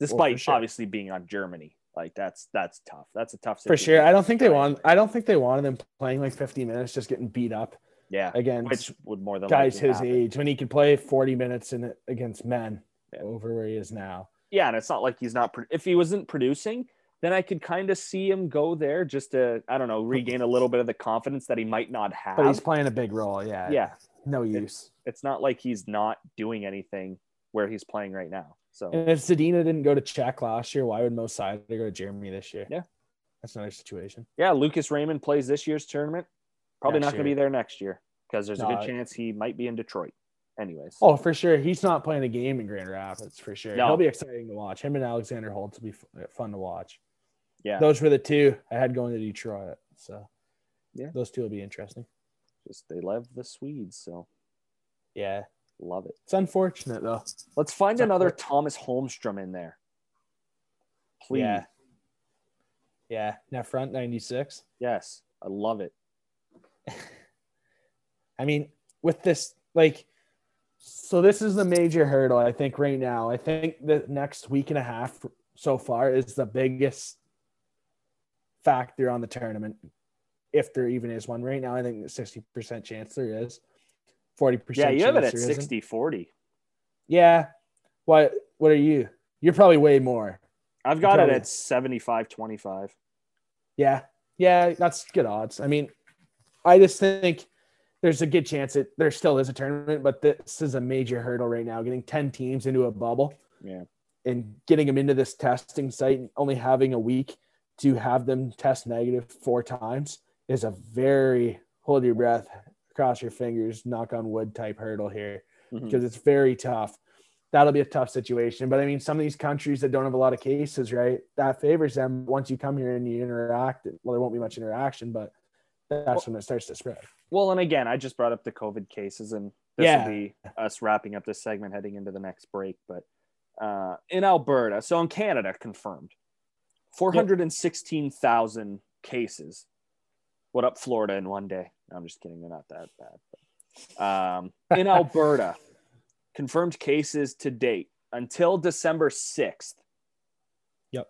despite sure. obviously being on Germany. Like that's that's tough. That's a tough For sure. I don't think they want. I don't think they wanted him playing like 50 minutes, just getting beat up Yeah, against which would more than guys his happen. age when he could play 40 minutes in it against men Yeah. over where he is now. Yeah, and it's not like he's not. If he wasn't producing, then I could kind of see him go there just to I don't know regain a little bit of the confidence that he might not have. But he's playing a big role. Yeah. yeah, No use. it's not like he's not doing anything where he's playing right now. So And if Zadina didn't go to Czech last year, why would Mo Seider go to Germany this year? Yeah. That's another situation. yeah, Lucas Raymond plays this year's tournament. Probably Next not going to be there next year because there's a good chance he might be in Detroit. Anyways, Oh, for sure. He's not playing a game in Grand Rapids for sure. No. He'll be exciting to watch. Him and Alexander Holtz will be fun to watch. Yeah, Those were the two I had going to Detroit. So, Yeah. those two will be interesting. just they love the Swedes, so Yeah. love it. It's unfortunate though. Let's find It's another Thomas Holmstrom in there, please. Yeah. Yeah. Net front 96. Yes, I love it. *laughs* I mean, with this, like, so this is the major hurdle, I think, right now. I think the next week and a half so far is the biggest factor on the tournament, if there even is one. Right now, I think 60% chance there is. 40% Yeah, you have it at there isn't. 60 40. Yeah. What what are you? You're probably way more. I've got it at 75 25. Yeah. Yeah, that's good odds. I mean, I just think there's a good chance that there still is a tournament, but this is a major hurdle right now. Getting 10 teams into a bubble Yeah. and getting them into this testing site and only having a week to have them test negative four times is a very hold your breath, cross your fingers, knock on wood type hurdle here Mhm. because it's very tough. That'll be a tough situation. But I mean, some of these countries that don't have a lot of cases, right? That favors them once you come here and you interact. Well, there won't be much interaction, but that's when it starts to spread. Well, and again, I just brought up the COVID cases, and this Yeah. will be us wrapping up this segment heading into the next break. But uh, in Alberta, so in Canada, confirmed 416,000 cases. What up, Florida, in one day? No, I'm just kidding. They're not that bad. But, um, in *laughs* Alberta, confirmed cases to date until December 6th. Yep.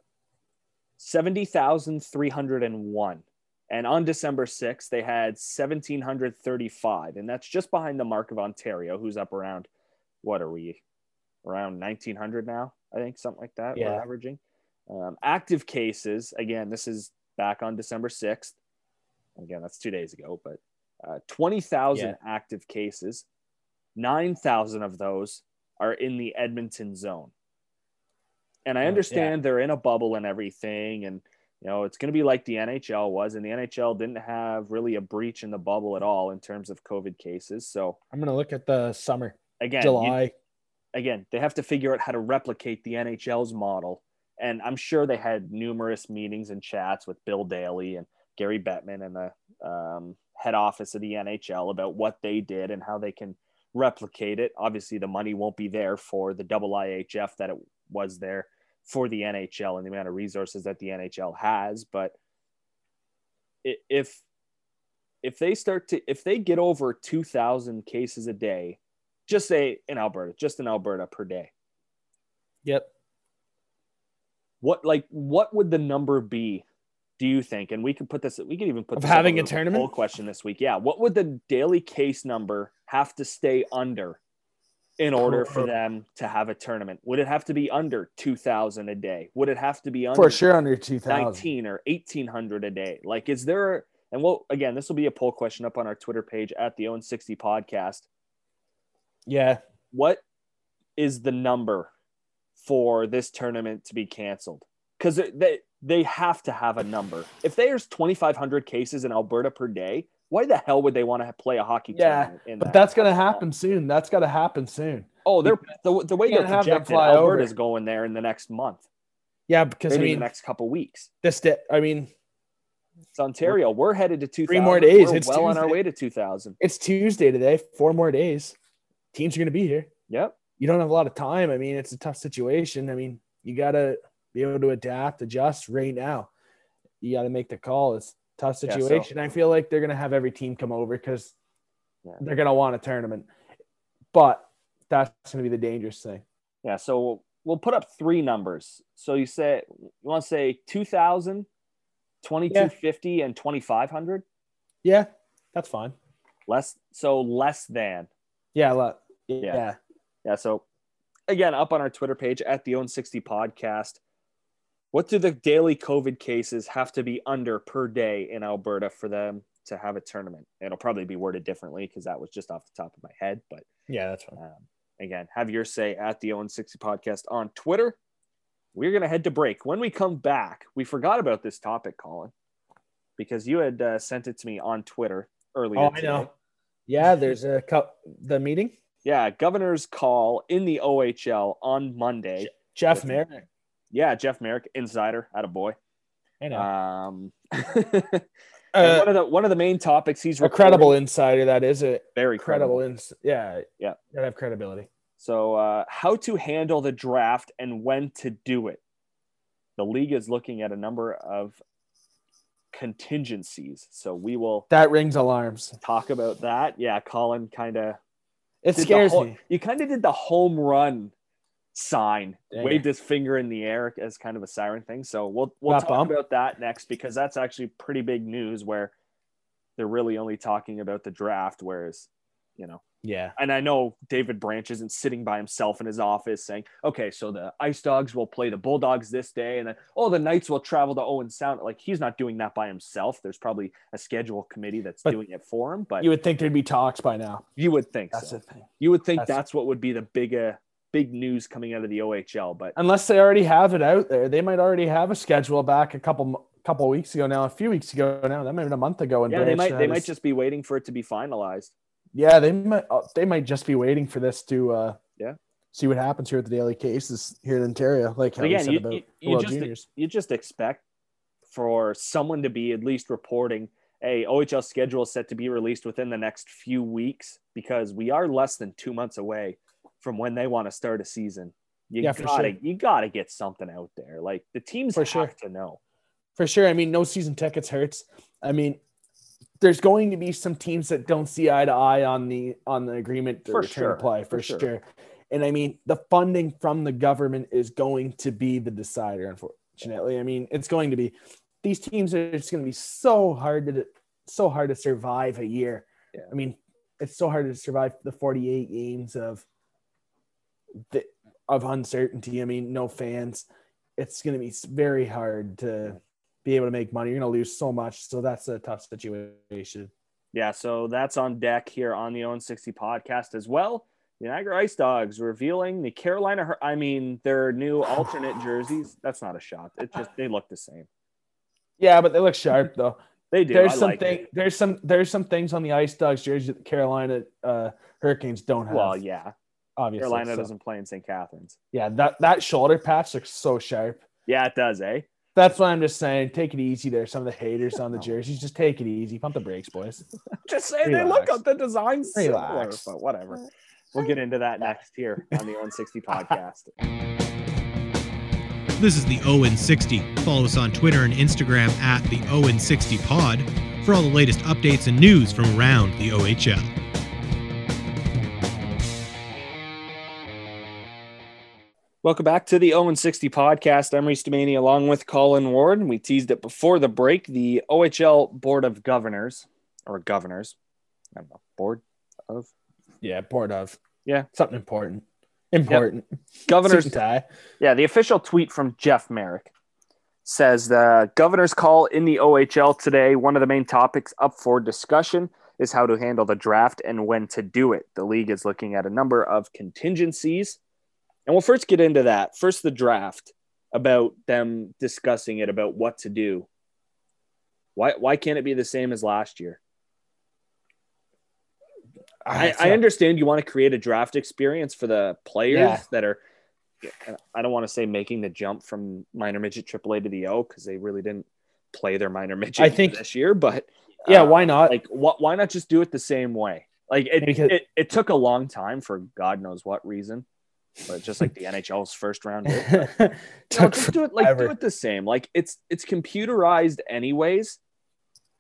70,301. And on December 6th, they had 1,735. And that's just behind the mark of Ontario, who's up around, what are we? Around 1,900 now, I think, something like that. Yeah. We're averaging. Um, active cases, again, this is back on December 6th. Again, that's two days ago, but uh, 20,000 Yeah. active cases. 9,000 of those are in the Edmonton zone. And I Oh, yeah. understand they're in a bubble and everything. And, you know, it's going to be like the NHL was. And the NHL didn't have really a breach in the bubble at all in terms of COVID cases. So, I'm gonna look at the summer, again, you- July. again, they have to figure out how to replicate the NHL's model. And I'm sure they had numerous meetings and chats with Bill Daly and Gary Bettman and the um, head office of the NHL about what they did and how they can replicate it. Obviously, the money won't be there for the double IHF that it was there for the NHL and the amount of resources that the NHL has. But if if they start to if they get over 2,000 cases a day, just say in Alberta, just in Alberta per day. Yep. What like what would the number be? Do you think? And we could put this. We could even put Of this having a tournament? poll question this week. Yeah, what would the daily case number have to stay under in order for them to have a tournament? Would it have to be under 2000 a day? Would it have to be under For sure under 2000. 19 or 1800 a day? Like, is there, and well, again, this will be a poll question up on our Twitter page at the Own 60 podcast. Yeah. What is the number for this tournament to be canceled? Because they, they have to have a number. If there's 2,500 cases in Alberta per day, why the hell would they want to play a hockey Yeah, tournament? But that? that's going to happen soon. That's got to happen soon. Oh, they're the, the way they're can't have them projected. fly over. Going there in the next month, Yeah, because I mean, the next couple weeks. this day, I mean, It's Ontario. We're headed to 2000. Three more days. We're It's well on our way to 2000. it's Tuesday today. Four more days. Teams are going to be here. Yep. You don't have a lot of time. I mean, it's a tough situation. I mean, you got to be able to adapt, adjust right now. You got to make the call. It's a tough Yeah, so- situation. I feel like they're going to have every team come over because Yeah. they're going to want a tournament. But that's going to be the dangerous thing. Yeah. So we'll put up three numbers. So you say you want to say 2000, 2250, and 2500 Yeah, that's fine. less. So less than. Yeah, let, Yeah. yeah. Yeah. So again, up on our Twitter page at the Own 60 podcast. What do the daily COVID cases have to be under per day in Alberta for them to have a tournament? It'll probably be worded differently because that was just off the top of my head. But Yeah, that's fine. um, again, have your say at the Own 60 podcast on Twitter. We're going to head to break. When we come back, we forgot about this topic, Colin, because you had uh, sent it to me on Twitter earlier. Oh, I know. Yeah, there's a cup. The meeting. Yeah, governor's call in the OHL on Monday. Jeff Listen. Marek. Yeah, Jeff Marek, insider, at a boy. I know. Um, *laughs* Uh, one of the one of the main topics he's a credible insider. That is a very credible. credible. Ins- yeah, Yeah. Gotta have credibility. So, uh, how to handle the draft and when to do it? The league is looking at a number of contingencies. So we will That rings alarms. talk about that. Yeah, Colin kind of It scares me. You kind of did the home run sign, Dang waved his finger in the air as kind of a siren thing. So we'll we'll Got talk bumped. about that next because that's actually pretty big news where they're really only talking about the draft, whereas you know Yeah. and I know David Branch isn't sitting by himself in his office saying, okay, so the IceDogs will play the Bulldogs this day, and then, oh, the Knights will travel to Owen Sound. Like, he's not doing that by himself. There's probably a schedule committee that's But doing it for him, but You you, would think there'd be talks by now. You would think That's so. the thing. You would think that's- that's, what would be the big, uh, big news coming out of the OHL, but Unless they already have it out there, they might already have a schedule back a couple couple weeks ago now, a few weeks ago now. That might have been a month ago. And yeah, they might, had they might just be waiting for it to be finalized. Yeah, they might. uh, They might just be waiting for this to. uh Yeah. See what happens here at the daily cases here in Ontario, like how you again, said you, about you, you just Juniors. you just expect for someone to be at least reporting a OHL schedule is set to be released within the next few weeks because we are less than two months away from when they want to start a season. You Yeah, gotta sure. you gotta get something out there. Like the teams For have sure. to know. For sure. I mean, no season tickets hurts. I mean, there's going to be some teams that don't see eye to eye on the on the agreement to For return sure. play for, For sure. sure. And I mean, the funding from the government is going to be the decider. Unfortunately, I mean, it's going to be these teams are just going to be so hard to so hard to survive a year. Yeah. I mean, it's so hard to survive the 48 games of the of uncertainty. I mean, no fans. It's going to be very hard to be able to make money. You're going to lose so much. So that's a tough situation. Yeah, so that's on deck here on the Own 60 podcast as well. The Niagara IceDogs revealing the Carolina, I mean, their new alternate jerseys. That's not a shot. It just they look the same. Yeah, but they look sharp though. They do. there's I some like thing, there's some there's some things on the IceDogs jersey that the Carolina uh, Hurricanes don't have. Well, yeah. obviously. Carolina so- doesn't play in St. Catharines. Yeah, that that shoulder patch looks so sharp. Yeah, it does, eh? That's why I'm just saying, take it easy there. Some of the haters on the jerseys, just take it easy. Pump the brakes, boys. *laughs* Just saying they look Relax. up the designs similar, Relax. but whatever. We'll get into that next here on the Own 60 *laughs* podcast. This is the Owen 60. Follow us on Twitter and Instagram at the Owen 60 Pod for all the latest updates and news from around the OHL. Welcome back to the Owen 60 podcast. I'm Reece Demaney along with Colin Ward. We teased it before the break. The OHL Board of Governors, or Governors, I don't know, Board of Yeah, Board of. Yeah. something important. Important. Governor's Suit tie. Yeah, the official tweet from Jeff Marek says the governor's call in the OHL today. One of the main topics up for discussion is how to handle the draft and when to do it. The league is looking at a number of contingencies. And we'll first get into that. First, the draft about them discussing it about what to do. Why, why can't it be the same as last year? I, I understand you want to create a draft experience for the players Yeah. that are. I don't want to say making the jump from minor midget AAA to the O because they really didn't play their minor midget I think- this year. But Yeah, uh, why not? like wh- why not just do it the same way? Like it, Because- it, it took a long time for God knows what reason, but just like the NHL's first round did. *laughs* You know, just do it like do it the same. Like it's it's computerized anyways.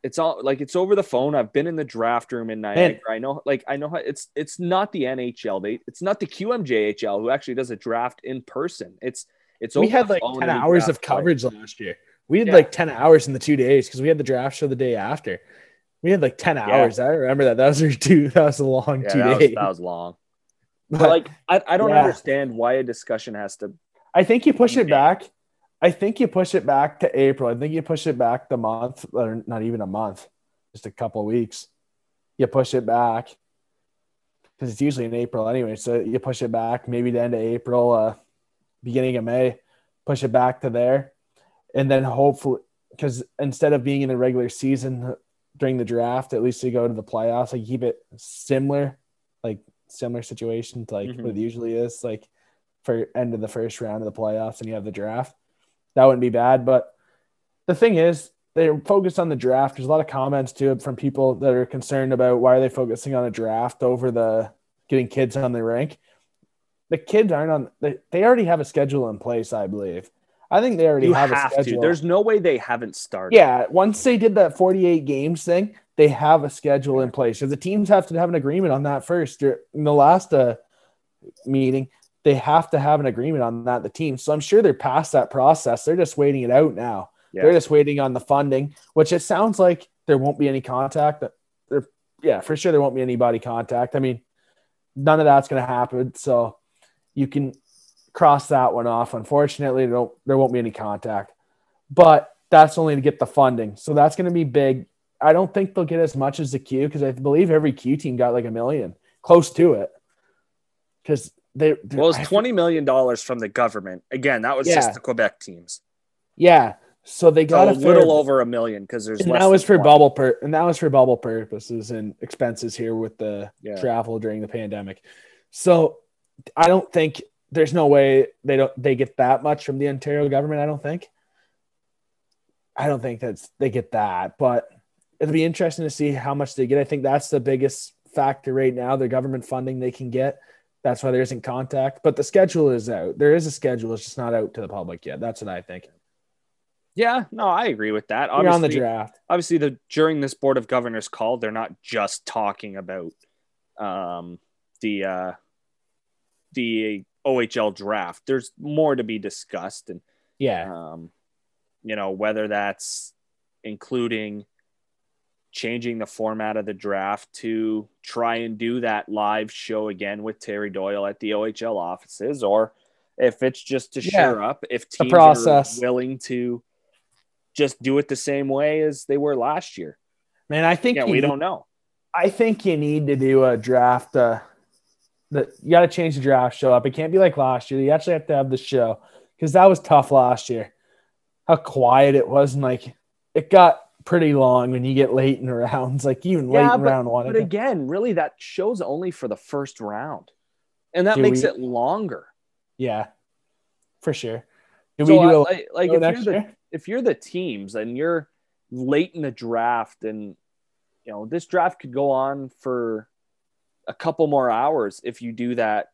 It's all like it's over the phone. I've been in the draft room in Niagara. I know like I know how it's it's not the NHL. They it's not the QMJHL who actually does a draft in person. It's it's we had like 10 hours of coverage last year. We had Yeah. like 10 hours in the two days because we had the draft show the day after. We had like 10 hours. I remember that. That was *laughs* our two, that was a long Yeah, two that was, days. that was long. But like I, I don't Yeah. understand why a discussion has to I think you push it back. I think you push it back to April. I think you push it back the month, or not even a month, just a couple of weeks. You push it back because it's usually in April anyway. So you push it back maybe the end of April, uh, beginning of May, push it back to there. And then hopefully, because instead of being in the regular season during the draft, at least you go to the playoffs, like keep it similar, like similar situation to like Mhm. what it usually is, like for end of the first round of the playoffs and you have the draft. That wouldn't be bad. But the thing is, they're focused on the draft. There's a lot of comments to it from people that are concerned about why are they focusing on a draft over the getting kids on the rank. The kids aren't on. They, they already have a schedule in place, I believe. I think they already have, have, a schedule. to. There's no way they haven't started. Yeah, once they did that 48 games thing, they have a schedule in place. So the teams have to have an agreement on that first. In the last uh, meeting, they have to have an agreement on that, the team. So I'm sure they're past that process. They're just waiting it out now. Yeah. They're just waiting on the funding, which it sounds like there won't be any contact. There, yeah, for sure there won't be any body contact. I mean, none of that's going to happen. So you can cross that one off. Unfortunately, there, don't, there won't be any contact, but that's only to get the funding. So that's going to be big. I don't think they'll get as much as the Q because I believe every Q team got like a million, close to it. Because they, Well, it's twenty million dollars from the government. Again, that was Yeah. just the Quebec teams. yeah. So they So got a a fair- little over a million because there's and that was for 20. bubble per and that was for bubble purposes and expenses here with the Yeah. travel during the pandemic. So I don't think there's no way they don't they get that much from the Ontario government. I don't think. I don't think that's they get that, but it'll be interesting to see how much they get. I think that's the biggest factor right now. The government funding they can get. That's why there isn't contact. But the schedule is out. There is a schedule. It's just not out to the public yet. That's what I think. Yeah, no, I agree with that. You're on the Obviously, draft. obviously, the during this board of governors call, they're not just talking about um, the uh, the OHL draft. There's more to be discussed, and Yeah. um, you know whether that's including changing the format of the draft to try and do that live show again with Terry Doyle at the OHL offices, or if it's just to Yeah. shore up if The teams process. are willing to just do it the same way as they were last year. Man, I think Yeah, we need- don't know. I think you need to do a draft. Uh, that you got to change the draft show up. It can't be like last year. You actually have to have the show because that was tough last year. How quiet it was, and like it got pretty long when you get late in *laughs* rounds. Like even late Yeah, in round one. But again, really, that show's only for the first round, and that Do makes we- it longer. yeah, for sure. Do So we do I- a like, like if you're the if you're the teams and you're late in the draft and you know this draft could go on for a couple more hours if you do that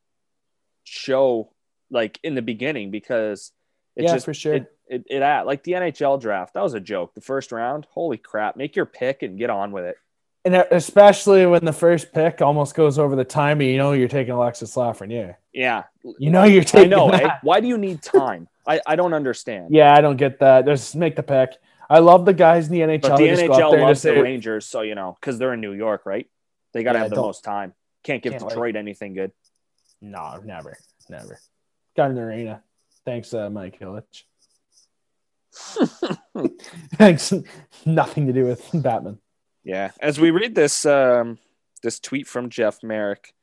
show like in the beginning because it Yeah, just for sure. it, it, it at like the NHL draft that was a joke the first round holy crap make your pick and get on with it And especially when the first pick almost goes over the time, you know you're taking Alexis Lafreniere. yeah You know you're taking. I know eh? why do you need time I, I don't understand Yeah, I don't get that. Just make the pick. I love the guys in the NHL. But the NHL loves the Rangers, so you know, because they're in New York, right? They got to Yeah, have the most time. Can't give Can't. Detroit anything good. No, never, never. Got an arena. Thanks, uh, Mike Ilitch. *laughs* Thanks. *laughs* Nothing to do with *laughs* Batman. Yeah. As we read this um, this tweet from Jeff Marek,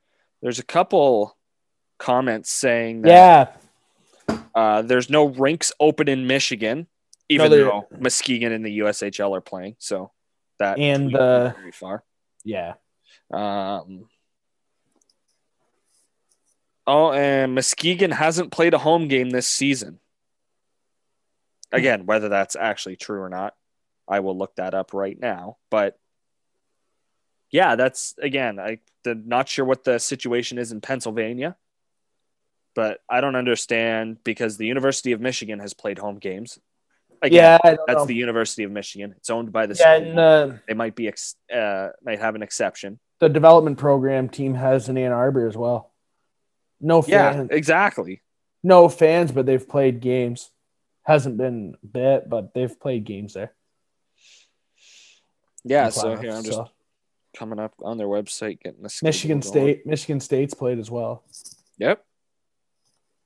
there's a couple comments saying that Yeah, uh, there's no rinks open in Michigan, even there- though Muskegon and the USHL are playing. So that And, uh, very far. yeah. Um, oh, and Muskegon hasn't played a home game this season. Again, whether that's actually true or not, I will look that up right now. But yeah, that's again, I am not sure what the situation is in Pennsylvania, but I don't understand because the University of Michigan has played home games. Again, yeah, that's know. the University of Michigan. It's owned by the yeah, school. and uh, they might be ex- uh, might have an exception. the development program team has in Ann Arbor as well. No fans. Yeah, exactly. no fans, but they've played games. Hasn't been bit, but they've played games there. Yeah, so here I'm just so. coming up on their website getting the Michigan going. State, Michigan State's played as well. Yep.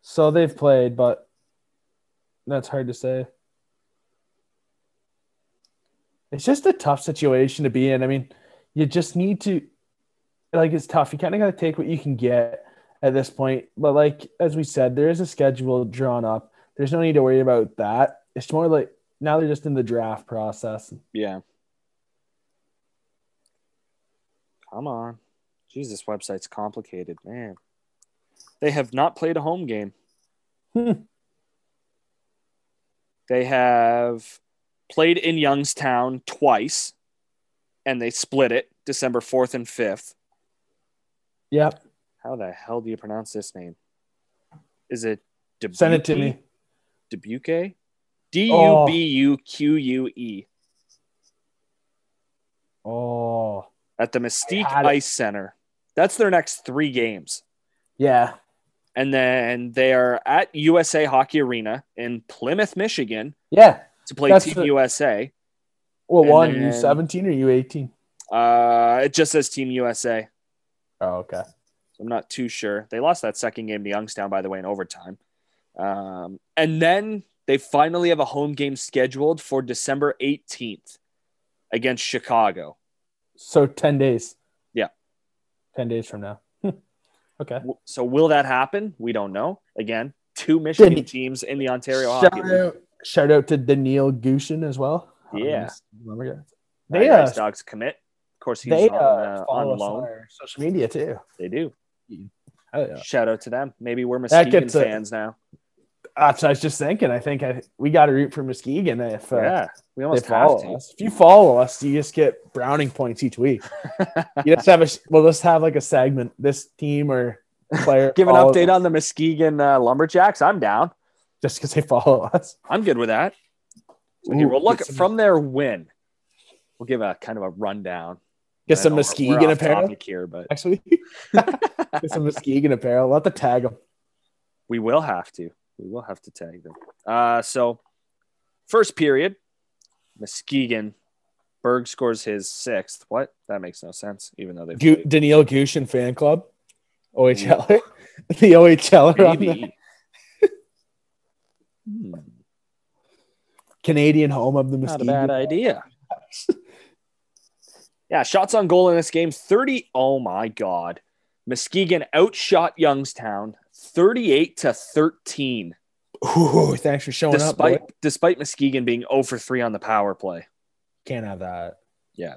So they've played, but that's hard to say. It's just a tough situation to be in. I mean, you just need to like it's tough. You kind of got to take what you can get at this point. But like as we said, there is a schedule drawn up. There's no need to worry about that. It's more like now they're just in the draft process. Yeah. Come on. Jesus, website's complicated, man. They have not played a home game. Hmm. They have played in Youngstown twice, and they split it December 4th and 5th. Yep. How the hell do you pronounce this name? Is it Dubuque? Send it to me. Dubuque? D U B U Q U E Oh, at the Mystique. Ice Center. That's their next three games. yeah. And then they are at USA Hockey Arena in Plymouth, Michigan Yeah. to play That's Team the- USA. Well, And one then- U seventeen or U eighteen? Uh, it just says Team USA. Oh, okay. So I'm not too sure. They lost that second game to Youngstown, by the way, in overtime. Um, and then they finally have a home game scheduled for December 18th against Chicago. So ten days. Yeah. Ten days from now. *laughs* Okay. So will that happen? We don't know. Again, two Michigan Didn't- teams in the Ontario Shout Hockey League. out, shout out to Daniil Gushin as well. Yeah. Um, They Ice uh, Dogs commit. Of course, he's they on, uh, uh, follow on us on loan. our social media too. They do. Hell yeah. Shout out to them. Maybe we're Muskegon a- fans now. That's what I was just thinking. I think I, we got to root for Muskegon if uh, yeah, we almost follow to. us. If you follow us, you just get browning points each week. *laughs* you just have a well, let's have like a segment. This team or player *laughs* Give an update on the Muskegon uh, Lumberjacks. I'm down. just because they follow us. I'm good with that. So here we'll look some- from their win. We'll give a kind of a rundown. Get some know we're- Muskegon we're off apparel topic here, but next week. *laughs* Get some Muskegon apparel. Let the tag them. we will have to. We will have to tag them. Uh, so first period, Muskegon. Berg scores his sixth. What? That makes no sense. Even though they Gu- Daniil Gushin fan club, OHL, the OHL on the. Hmm, Canadian home of the Muskegon. not a bad idea. *laughs* Yeah, shots on goal in this game 30. Oh my God. Muskegon outshot Youngstown 38 to 13, Ooh, thanks for showing up. despite Boy. despite Muskegon being 0 for 3 on the power play. Can't have that. Yeah.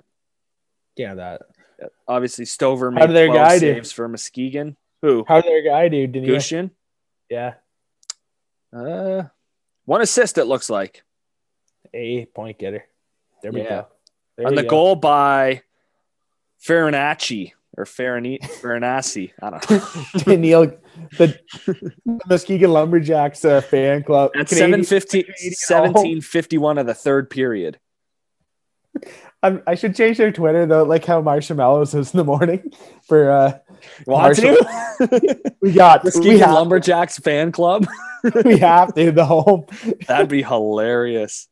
Can't have that. Obviously, Stover How made did their 12 guy do? saves for Muskegon. Who? How did their guy do? Did he? Gushin? Yeah. Uh, one assist, it looks like. A point getter. There we Yeah. go. There on the go. goal by Farinacci or Farini, Farinacci. I don't know. *laughs* Daniil, the, the Muskegon Lumberjacks uh, fan club. At 1751 of the third period. I'm, I should change their Twitter though, like how Marshmallows is in the morning. For uh, Want to? *laughs* we got Muskegon have, Lumberjacks fan club. *laughs* we have to the home. That'd be hilarious.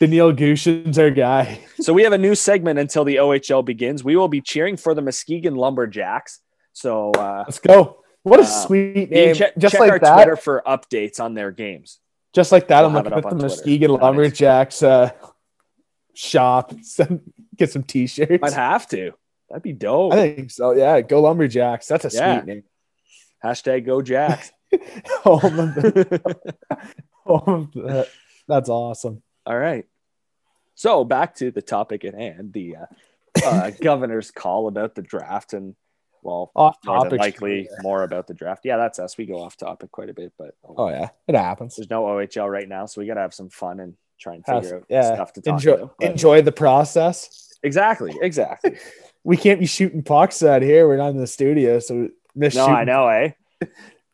Daniil Gushin's our guy. *laughs* So we have a new segment until the OHL begins. We will be cheering for the Muskegon Lumberjacks. So uh, Let's go. What a Uh, sweet name! check, just check like our that. Twitter for updates on their games. Just like that, We'll I'm looking at the Twitter. Muskegon Nice. Lumberjacks uh, shop. *laughs* Some, get some t-shirts. I'd have to. That'd be dope. I think so. Yeah, go Lumberjacks. That's a Yeah. sweet name. Hashtag go Jacks. *laughs* home of the, home of the, that's awesome. All right. So back to the topic at hand, the uh, uh, *laughs* governor's call about the draft, and well, off topic. likely more about the draft. Yeah, that's us. We go off topic quite a bit, but Oh yeah, it happens. there's no OHL right now, so we got to have some fun and try and figure out yeah, stuff to talk enjoy about. But- enjoy the process. Exactly, exactly. *laughs* We can't be shooting pucks out here. We're not in the studio, so miss no, shooting I know, eh?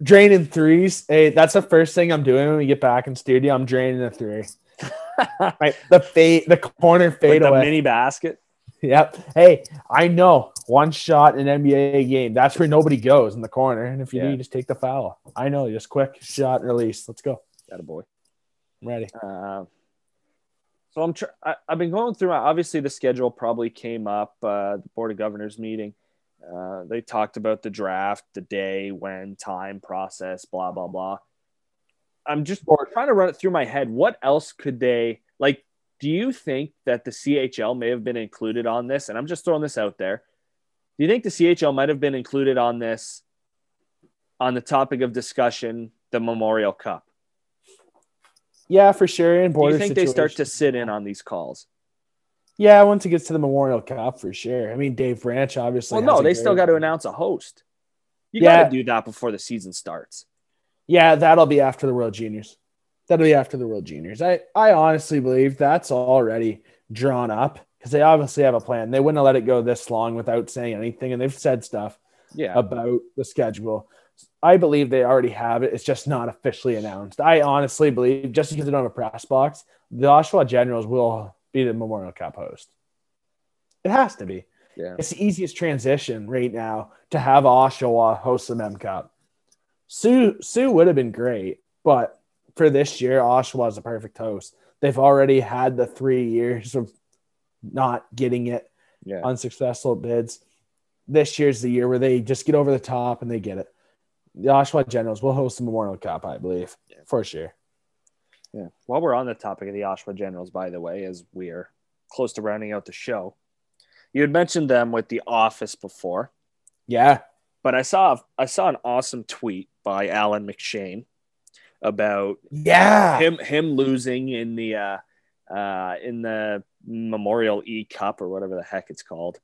draining threes. Hey, that's the first thing I'm doing when we get back in studio. I'm draining a three. Right, the fade, the corner Like fade the away. mini basket. Yep. Hey, I know one shot in NBA game. That's where nobody goes in the corner. And if you Yeah. do, just take the foul. I know, just quick shot release. Let's go. Got a boy. I'm ready. Uh, so I'm tr- I, I've been going through. my- Obviously, the schedule probably came up. Uh, the board of governors meeting. Uh, they talked about the draft, the day, when, time, process, blah blah blah. I'm just trying to run it through my head. What else could they like? Do you think that the CHL may have been included on this? And I'm just throwing this out there. Do you think the CHL might have been included on this, on the topic of discussion, the Memorial Cup? Yeah, for sure. In Do you think they start to sit in on these calls? Yeah, once it gets to the Memorial Cup, for sure. I mean, Dave Branch obviously. Well, no, they still got to announce a host. You Yeah. got to do that before the season starts. Yeah, that'll be after the World Juniors. That'll be after the World Juniors. I, I honestly believe that's already drawn up because they obviously have a plan. They wouldn't have let it go this long without saying anything, and they've said stuff. Yeah. about the schedule. I believe they already have it. It's just not officially announced. I honestly believe just because they don't have a press box, the Oshawa Generals will be the Memorial Cup host. It has to be. yeah. It's the easiest transition right now to have Oshawa host the Mem Cup. Soo Soo would have been great, but for this year, Oshawa is a perfect host. They've already had the three years of not getting it Yeah. unsuccessful bids. This year's the year where they just get over the top and they get it. The Oshawa Generals will host the Memorial Cup, I believe, for sure. Yeah. While we're on the topic of the Oshawa Generals, by the way, as we are close to rounding out the show, you had mentioned them with The Office before, Yeah, but I saw I saw an awesome tweet by Allan McShane about yeah, him him losing in the uh, uh, in the Memorial E Cup or whatever the heck it's called.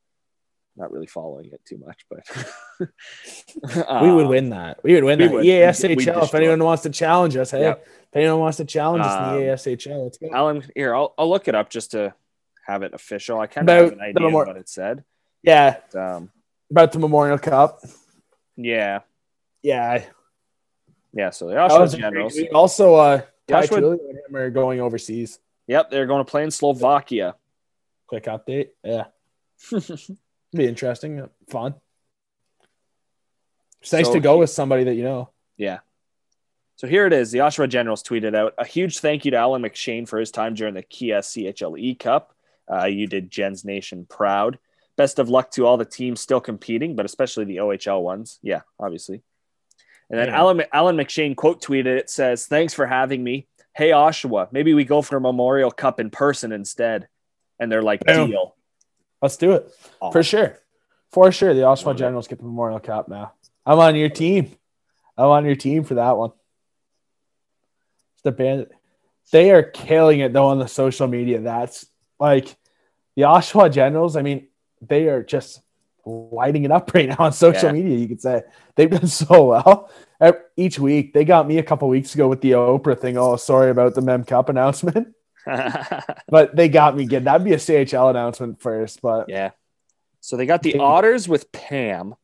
Not really following it too much, but *laughs* we would win that. We would win we that. would. EASHL. We'd if anyone wants to challenge us, hey, Yep. if anyone wants to challenge us in Um, the EASHL, let's go. Allan, here I'll, I'll look it up just to have it official. I kind of have an idea Memor- what it said. Yeah, But, um, about the Memorial Cup. Yeah, Yeah, yeah. So the Oshawa Generals. Also, uh, Ty and him are going overseas. Yep, they're going to play in Slovakia. Quick update. Yeah, *laughs* be interesting, fun. It's nice So- to go with somebody that you know. Yeah. So here it is. The Oshawa Generals tweeted out a huge thank you to Allan McShane for his time during the Kia CHLE E Cup. Uh, you did Gens Nation proud. Best of luck to all the teams still competing, but especially the OHL ones. Yeah, obviously. And then Yeah. Allan, Allan McShane quote tweeted it says, Thanks for having me. Hey, Oshawa, maybe we go for a Memorial Cup in person instead. And they're like, Boom. deal. Let's do it. Awesome. For sure. For sure. The Oshawa. Generals get the Memorial Cup now. I'm on your team. I'm on your team for that one. It's the band. They are killing it though on the social media. That's like the Oshawa Generals. I mean, they are just lighting it up *laughs* right now on social Yeah. media. You could say they've done so well each week. They got me a couple weeks ago with the Oprah thing. Oh, sorry about the Mem Cup announcement, *laughs* but they got me good. That'd be a CHL announcement first, but Yeah. So they got the. Otters with Pam.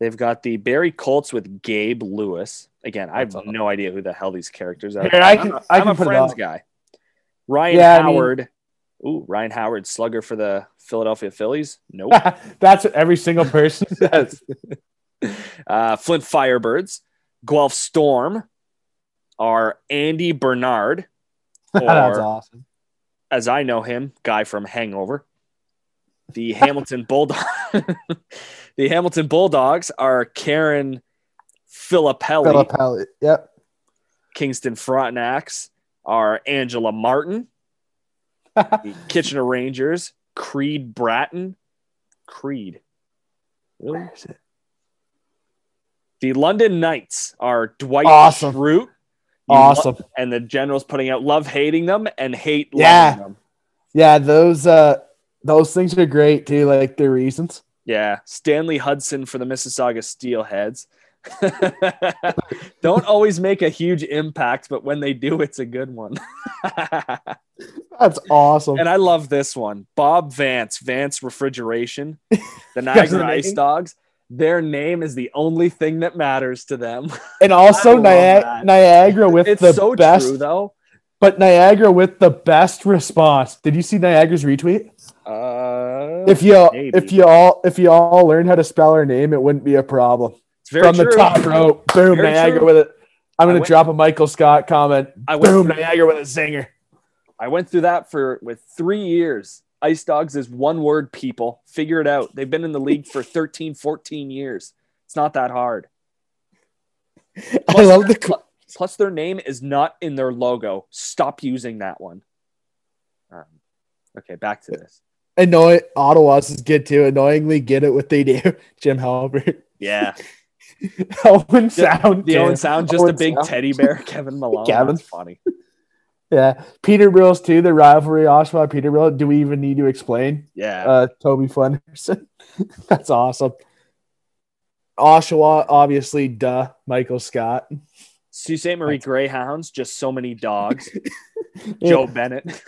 They've got the Barrie Colts with Gabe Lewis. Again, I have no idea who the hell these characters are. Here, I can- I'm a, I I'm can a Friends guy. Ryan Yeah, I mean- Howard. Ooh, Ryan Howard, slugger for the Philadelphia Phillies. Nope. *laughs* That's what every single person *laughs* says. uh, Flint Firebirds. Guelph Storm are Andy Bernard, *laughs* That's awesome. as I know him, guy from Hangover. The Hamilton Bulldog, the Hamilton Bulldogs are Karen Filippelli. Filippelli. Yep. Kingston Frontenacs are Angela Martin. The *laughs* Kitchener Rangers, Creed Bratton. Creed. Really? Where is it? The London Knights are Dwight Awesome. Schrute. Awesome. and the Generals putting out love hating them and hate Yeah. loving them. Yeah, those uh those things are great too, like their reasons. Yeah. Stanley Hudson for the Mississauga Steelheads. *laughs* Don't always make a huge impact, but when they do, it's a good one. *laughs* That's awesome. and I love this one. Bob Vance, Vance Refrigeration, the *laughs* Niagara? IceDogs. Their name is the only thing that matters to them. And also I love Nia- that. Niagara with It's the so best true, though. but Niagara with the best response. Did you see Niagara's retweet? Uh, If you maybe. if you all if you all learn how to spell her name, it wouldn't be a problem. From true. the top rope, boom, Very Niagara true. with it. I'm gonna went- drop a Michael Scott comment. I went Boom, through- Niagara with a zinger. I went through that for with three years. IceDogs is one word, people. Figure it out. They've been in the league for 13, 14 years. It's not that hard. *laughs* I love the Pl- Plus, their name is not in their logo. Stop using that one. Um, okay, back to this. annoy Ottawa's is good too. Annoyingly get it what they do. *laughs* Jim Halpert. Yeah. *laughs* *laughs* Owen Sound. The. Owen Sound, just a big Sound. teddy bear, *laughs* Kevin Malone. Kevin's funny. *laughs* Yeah. Peterborough's too, the rivalry Oshawa Peterbilt. Do we even need to explain? Yeah. Uh Toby Flenderson. That's awesome. Oshawa, obviously, duh. Michael Scott. Sault Ste. Marie Greyhounds, just so many dogs. Jo Bennett.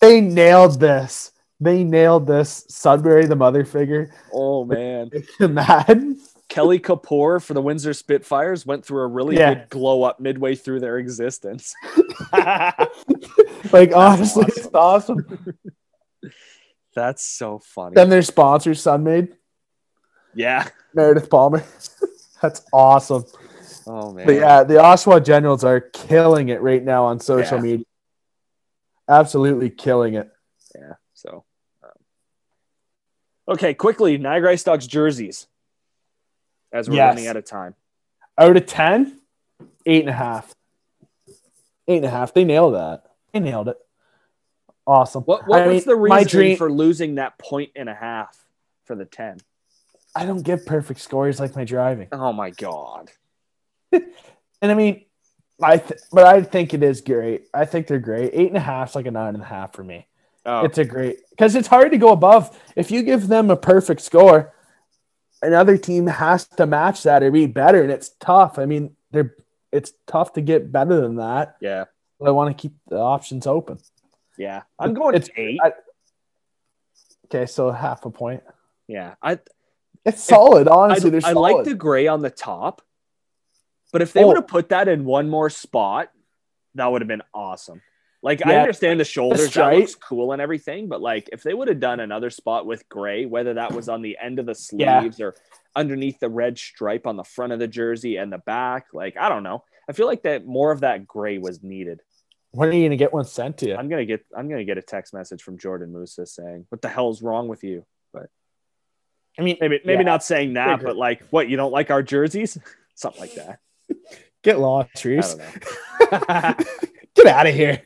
They nailed this. They nailed this. Sudbury, the mother figure. Oh, man. Mad. Kelly Kapoor for the Windsor Spitfires went through a really Yeah. good glow up midway through their existence. *laughs* Like, honestly, it's awesome. That's so funny. Then their sponsor, Sunmade, yeah. Meredith Palmer. *laughs* That's awesome. Oh man. But yeah, the Oshawa Generals are killing it right now on social Yeah. media. Absolutely killing it. Yeah. So. um, okay, quickly, Niagara IceDogs jerseys. As we're Yes. running out of time. Oh, out of 10, eight and a half. Eight and a half. They nailed that. They nailed it. Awesome. What, what was mean, the reason dream- for losing that point and a half for the ten? I don't give perfect scores like my driving. Oh my god. *laughs* And I mean, I th- but I think it is great. I think they're great. Eight and a half is like a nine and a half for me. Oh, It's a great because it's hard to go above. If you give them a perfect score, another team has to match that or be better, and it's tough. I mean, they're it's tough to get better than that. yeah. But I want to keep the options open. Yeah. I'm going It's- eight. I- Okay, so half a point. yeah. I It's solid, I, honestly. They're I solid. like the gray on the top, but if they Oh. would have put that in one more spot, that would have been awesome. Like I understand the shoulders, that looks cool and everything, but like if they would have done another spot with gray, whether that was on the end of the Yeah. sleeves or underneath the red stripe on the front of the jersey and the back, like I don't know. I feel like that more of that gray was needed. when are you gonna get one sent to you? I'm gonna get I'm gonna get a text message from Jordan Musa saying, "What the hell's wrong with you?" But I mean, Maybe maybe Yeah. not saying that, but like, what you don't like our jerseys, *laughs* something like that. get lost, I Reece. *laughs* Get out of here.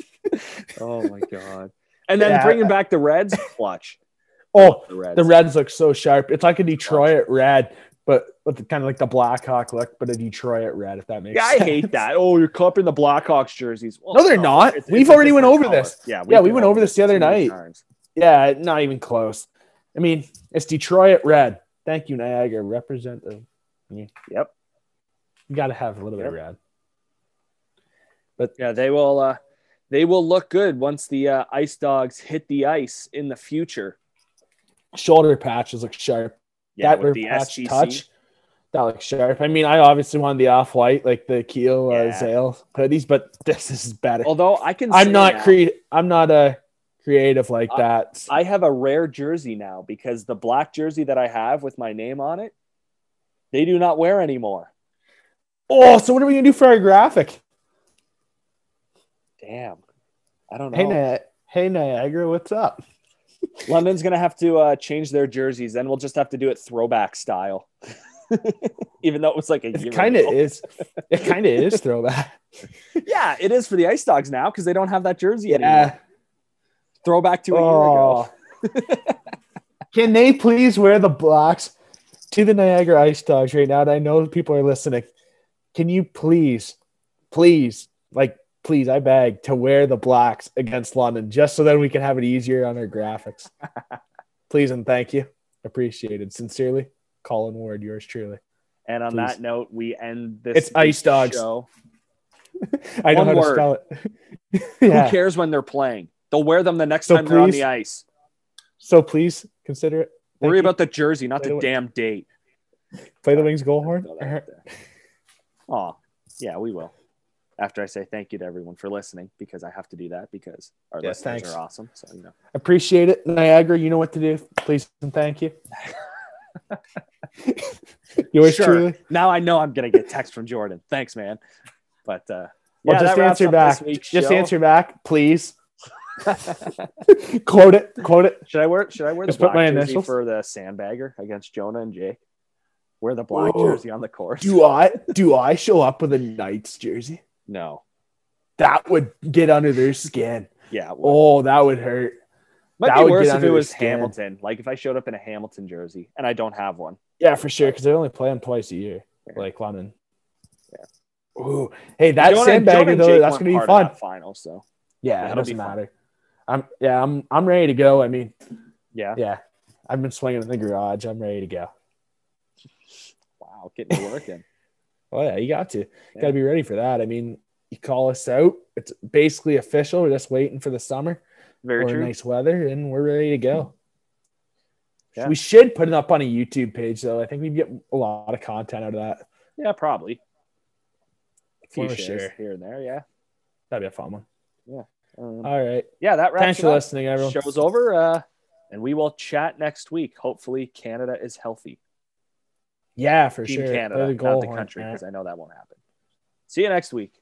*laughs* oh my god! And then Yeah. bringing back the Reds, watch. Oh, The Reds. the Reds look so sharp. It's like a Detroit red, but with kind of like the Blackhawk look, but a Detroit red. If that makes sense. yeah, I hate that. Oh, you're cupping the Blackhawks jerseys. Well, No, they're oh, not. it's- We've it's already went over color. this. Yeah, Yeah, we went over this the other night. times. Yeah, not even close. I mean, it's Detroit red. Thank you, Niagara. Represent the. Yep. You got to have a little bit of Yep. Red. Yeah, they will. Uh, they will look good once the uh, IceDogs hit the ice in the future. Shoulder patches look sharp. Yeah, that with the patch SGC. touch, that looks sharp. I mean, I obviously wanted the off white, like the Keel uh, Yeah. Zale hoodies, but this is better. Although I can, I'm not now- cre- I'm not a creative like I- that. I have a rare jersey now because the black jersey that I have with my name on it, they do not wear anymore. oh, so what are we gonna do for our graphic? Damn. I don't know. Hey, Ni- hey Niagara, what's up? *laughs* London's gonna have to uh, change their jerseys. Then we'll just have to do it throwback style. *laughs* Even though it was like a year It kind of is. It kind of is throwback. *laughs* Yeah, it is for the IceDogs now because they don't have that jersey anymore. Yeah. Throwback to a year ago. Oh. Can they please wear the blocks to the Niagara IceDogs right now? And I know people are listening. Can you please, please, like, please, I beg to wear the blacks against London just so then we can have it easier on our graphics. *laughs* please and thank you. Appreciated. Sincerely, Colin Ward, yours truly. And on Please. that note, we end this. It's IceDogs. Show. *laughs* I know One how word. to spell it. *laughs* Who cares when they're playing? They'll wear them the next So time they're on the ice. So please consider it. Thank Worry you. about the jersey, not By the the damn date. play the Wings goal horn. Throw that out there. Aw, yeah, we will. After I say thank you to everyone for listening, because I have to do that because our Yes, listeners thanks. are awesome. So you know, Appreciate it, Niagara. You know what to do. Please and thank you. *laughs* Yours Sure. truly. now I know I'm gonna get text from Jordan. Thanks, man. But uh, Well, yeah, just answer back. Just show. answer back, please. *laughs* quote it. Quote it. Should I wear? Should I wear the Just put black my jersey initials. for the sandbagger against Jonah and Jake? Wear the black Whoa. jersey on the course. Do I do I show up with a Knights jersey? No. That would get under their skin. Yeah. Oh, that would hurt. might that be worse if it was. Hamilton. Like if I showed up in a Hamilton jersey and I don't have one. Yeah, for sure. Because they only play them twice a year, Yeah. like London. Yeah. Ooh, hey, that Jonah- though, that's gonna be fun. Final. So Yeah, Yeah, it doesn't be fun. matter. I'm yeah, I'm I'm ready to go. I mean, yeah. yeah, I've been swinging in the garage. I'm ready to go. Wow, getting to work in. *laughs* Oh yeah, you got to. Yeah. Got to be ready for that. I mean, you call us out. It's basically official. We're just waiting for the summer Very or true. nice weather, and we're ready to go. Yeah. We should put it up on a YouTube page, though. I think we'd get a lot of content out of that. Yeah, probably. A few shares sure. here and there. Yeah. That'd be a fun one. Um, All right. yeah, that wraps Thanks for up. listening, everyone. Show's over, uh, and we will chat next week. Hopefully, Canada is healthy. Yeah, for Team sure. Canada, the not the country, because I know that won't happen. See you next week.